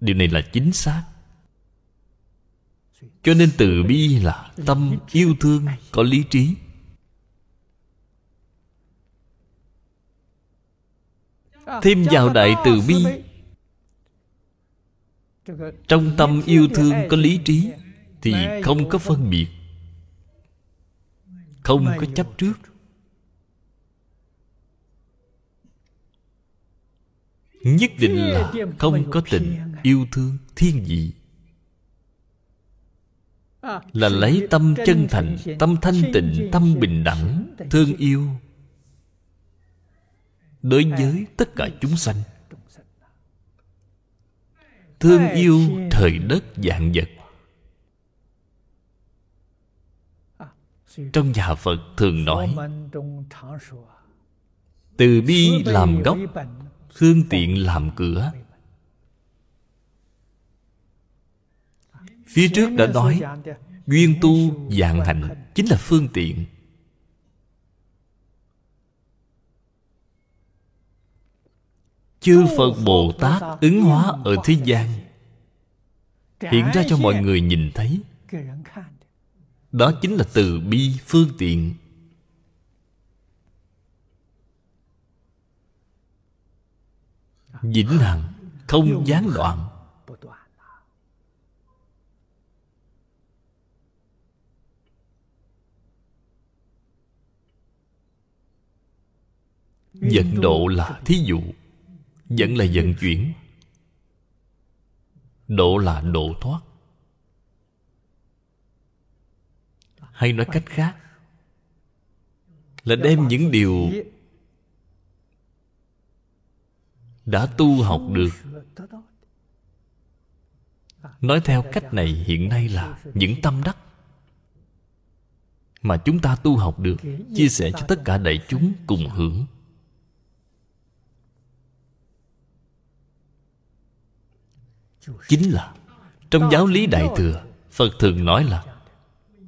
Điều này là chính xác cho nên từ bi là tâm yêu thương có lý trí. Thêm vào đại từ bi, trong tâm yêu thương có lý trí thì không có phân biệt, không có chấp trước. Nhất định là không có tình yêu thương thiên vị là lấy tâm chân thành tâm thanh tịnh tâm bình đẳng thương yêu. Đối với tất cả chúng sanh. thương yêu trời đất dạng vật. trong nhà phật thường nói từ bi làm gốc phương tiện làm cửa phía trước đã nói, duyên tu dạng hạnh chính là phương tiện. Chư phật bồ tát ứng hóa ở thế gian. Hiện ra cho mọi người nhìn thấy. Đó chính là từ bi phương tiện. Vĩnh hằng không gián đoạn. Dẫn độ là thí dụ. Dẫn là vận chuyển. Độ là độ thoát. Hay nói cách khác. Là đem những điều Đã tu học được. Nói theo cách này hiện nay là Những tâm đắc Mà chúng ta tu học được Chia sẻ cho tất cả đại chúng cùng hưởng chính là, trong giáo lý đại thừa, phật thường nói là,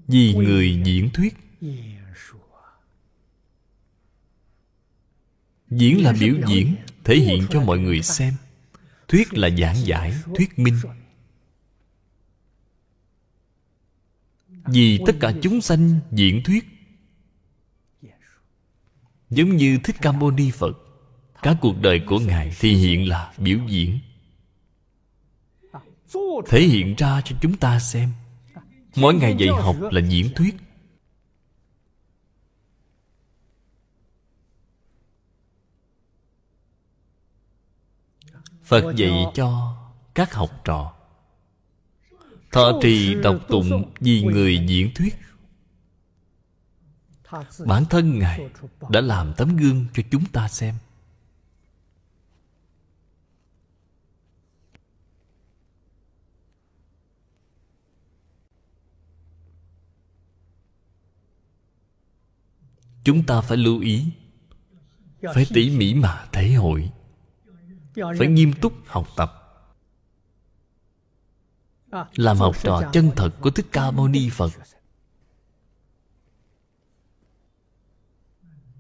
vì người diễn thuyết. Diễn là biểu diễn, thể hiện cho mọi người xem. Thuyết là giảng giải, thuyết minh. Vì tất cả chúng sanh diễn thuyết, giống như thích ca mâu ni phật, cả cuộc đời của ngài thì hiện là biểu diễn thể hiện ra cho chúng ta xem. Mỗi ngày dạy học là diễn thuyết. Phật dạy cho các học trò. Thọ trì đọc tụng vì người diễn thuyết. Bản thân ngài đã làm tấm gương cho chúng ta xem. Chúng ta phải lưu ý, phải tỉ mỉ mà thể hội, phải nghiêm túc học tập. Làm học trò chân thật của thích ca mâu ni phật.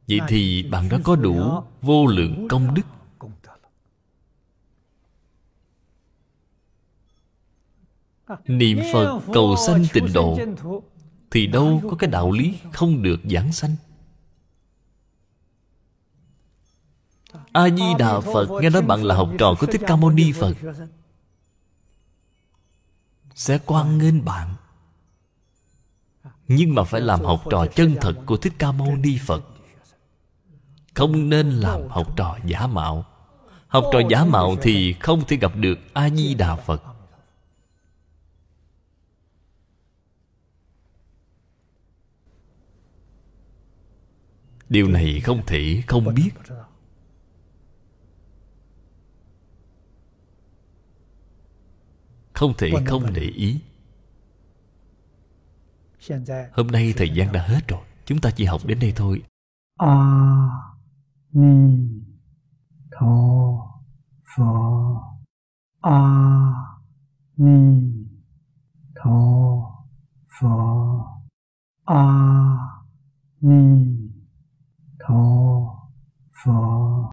Vậy thì bạn đã có đủ vô lượng công đức. Niệm phật cầu sanh tịnh độ, thì đâu có cái đạo lý không được giảng sanh. A di đà phật, nghe nói bạn là học trò của thích ca mâu ni phật. Sẽ quan nghênh bạn. Nhưng mà phải làm học trò chân thật của thích ca mâu ni phật. Không nên làm học trò giả mạo. Học trò giả mạo thì không thể gặp được a di đà phật. Điều này không thể không biết. Không thể không để ý. Hôm nay thời gian đã hết rồi. Chúng ta chỉ học đến đây thôi. A ni tho phở a ni tho phở a ni tho phở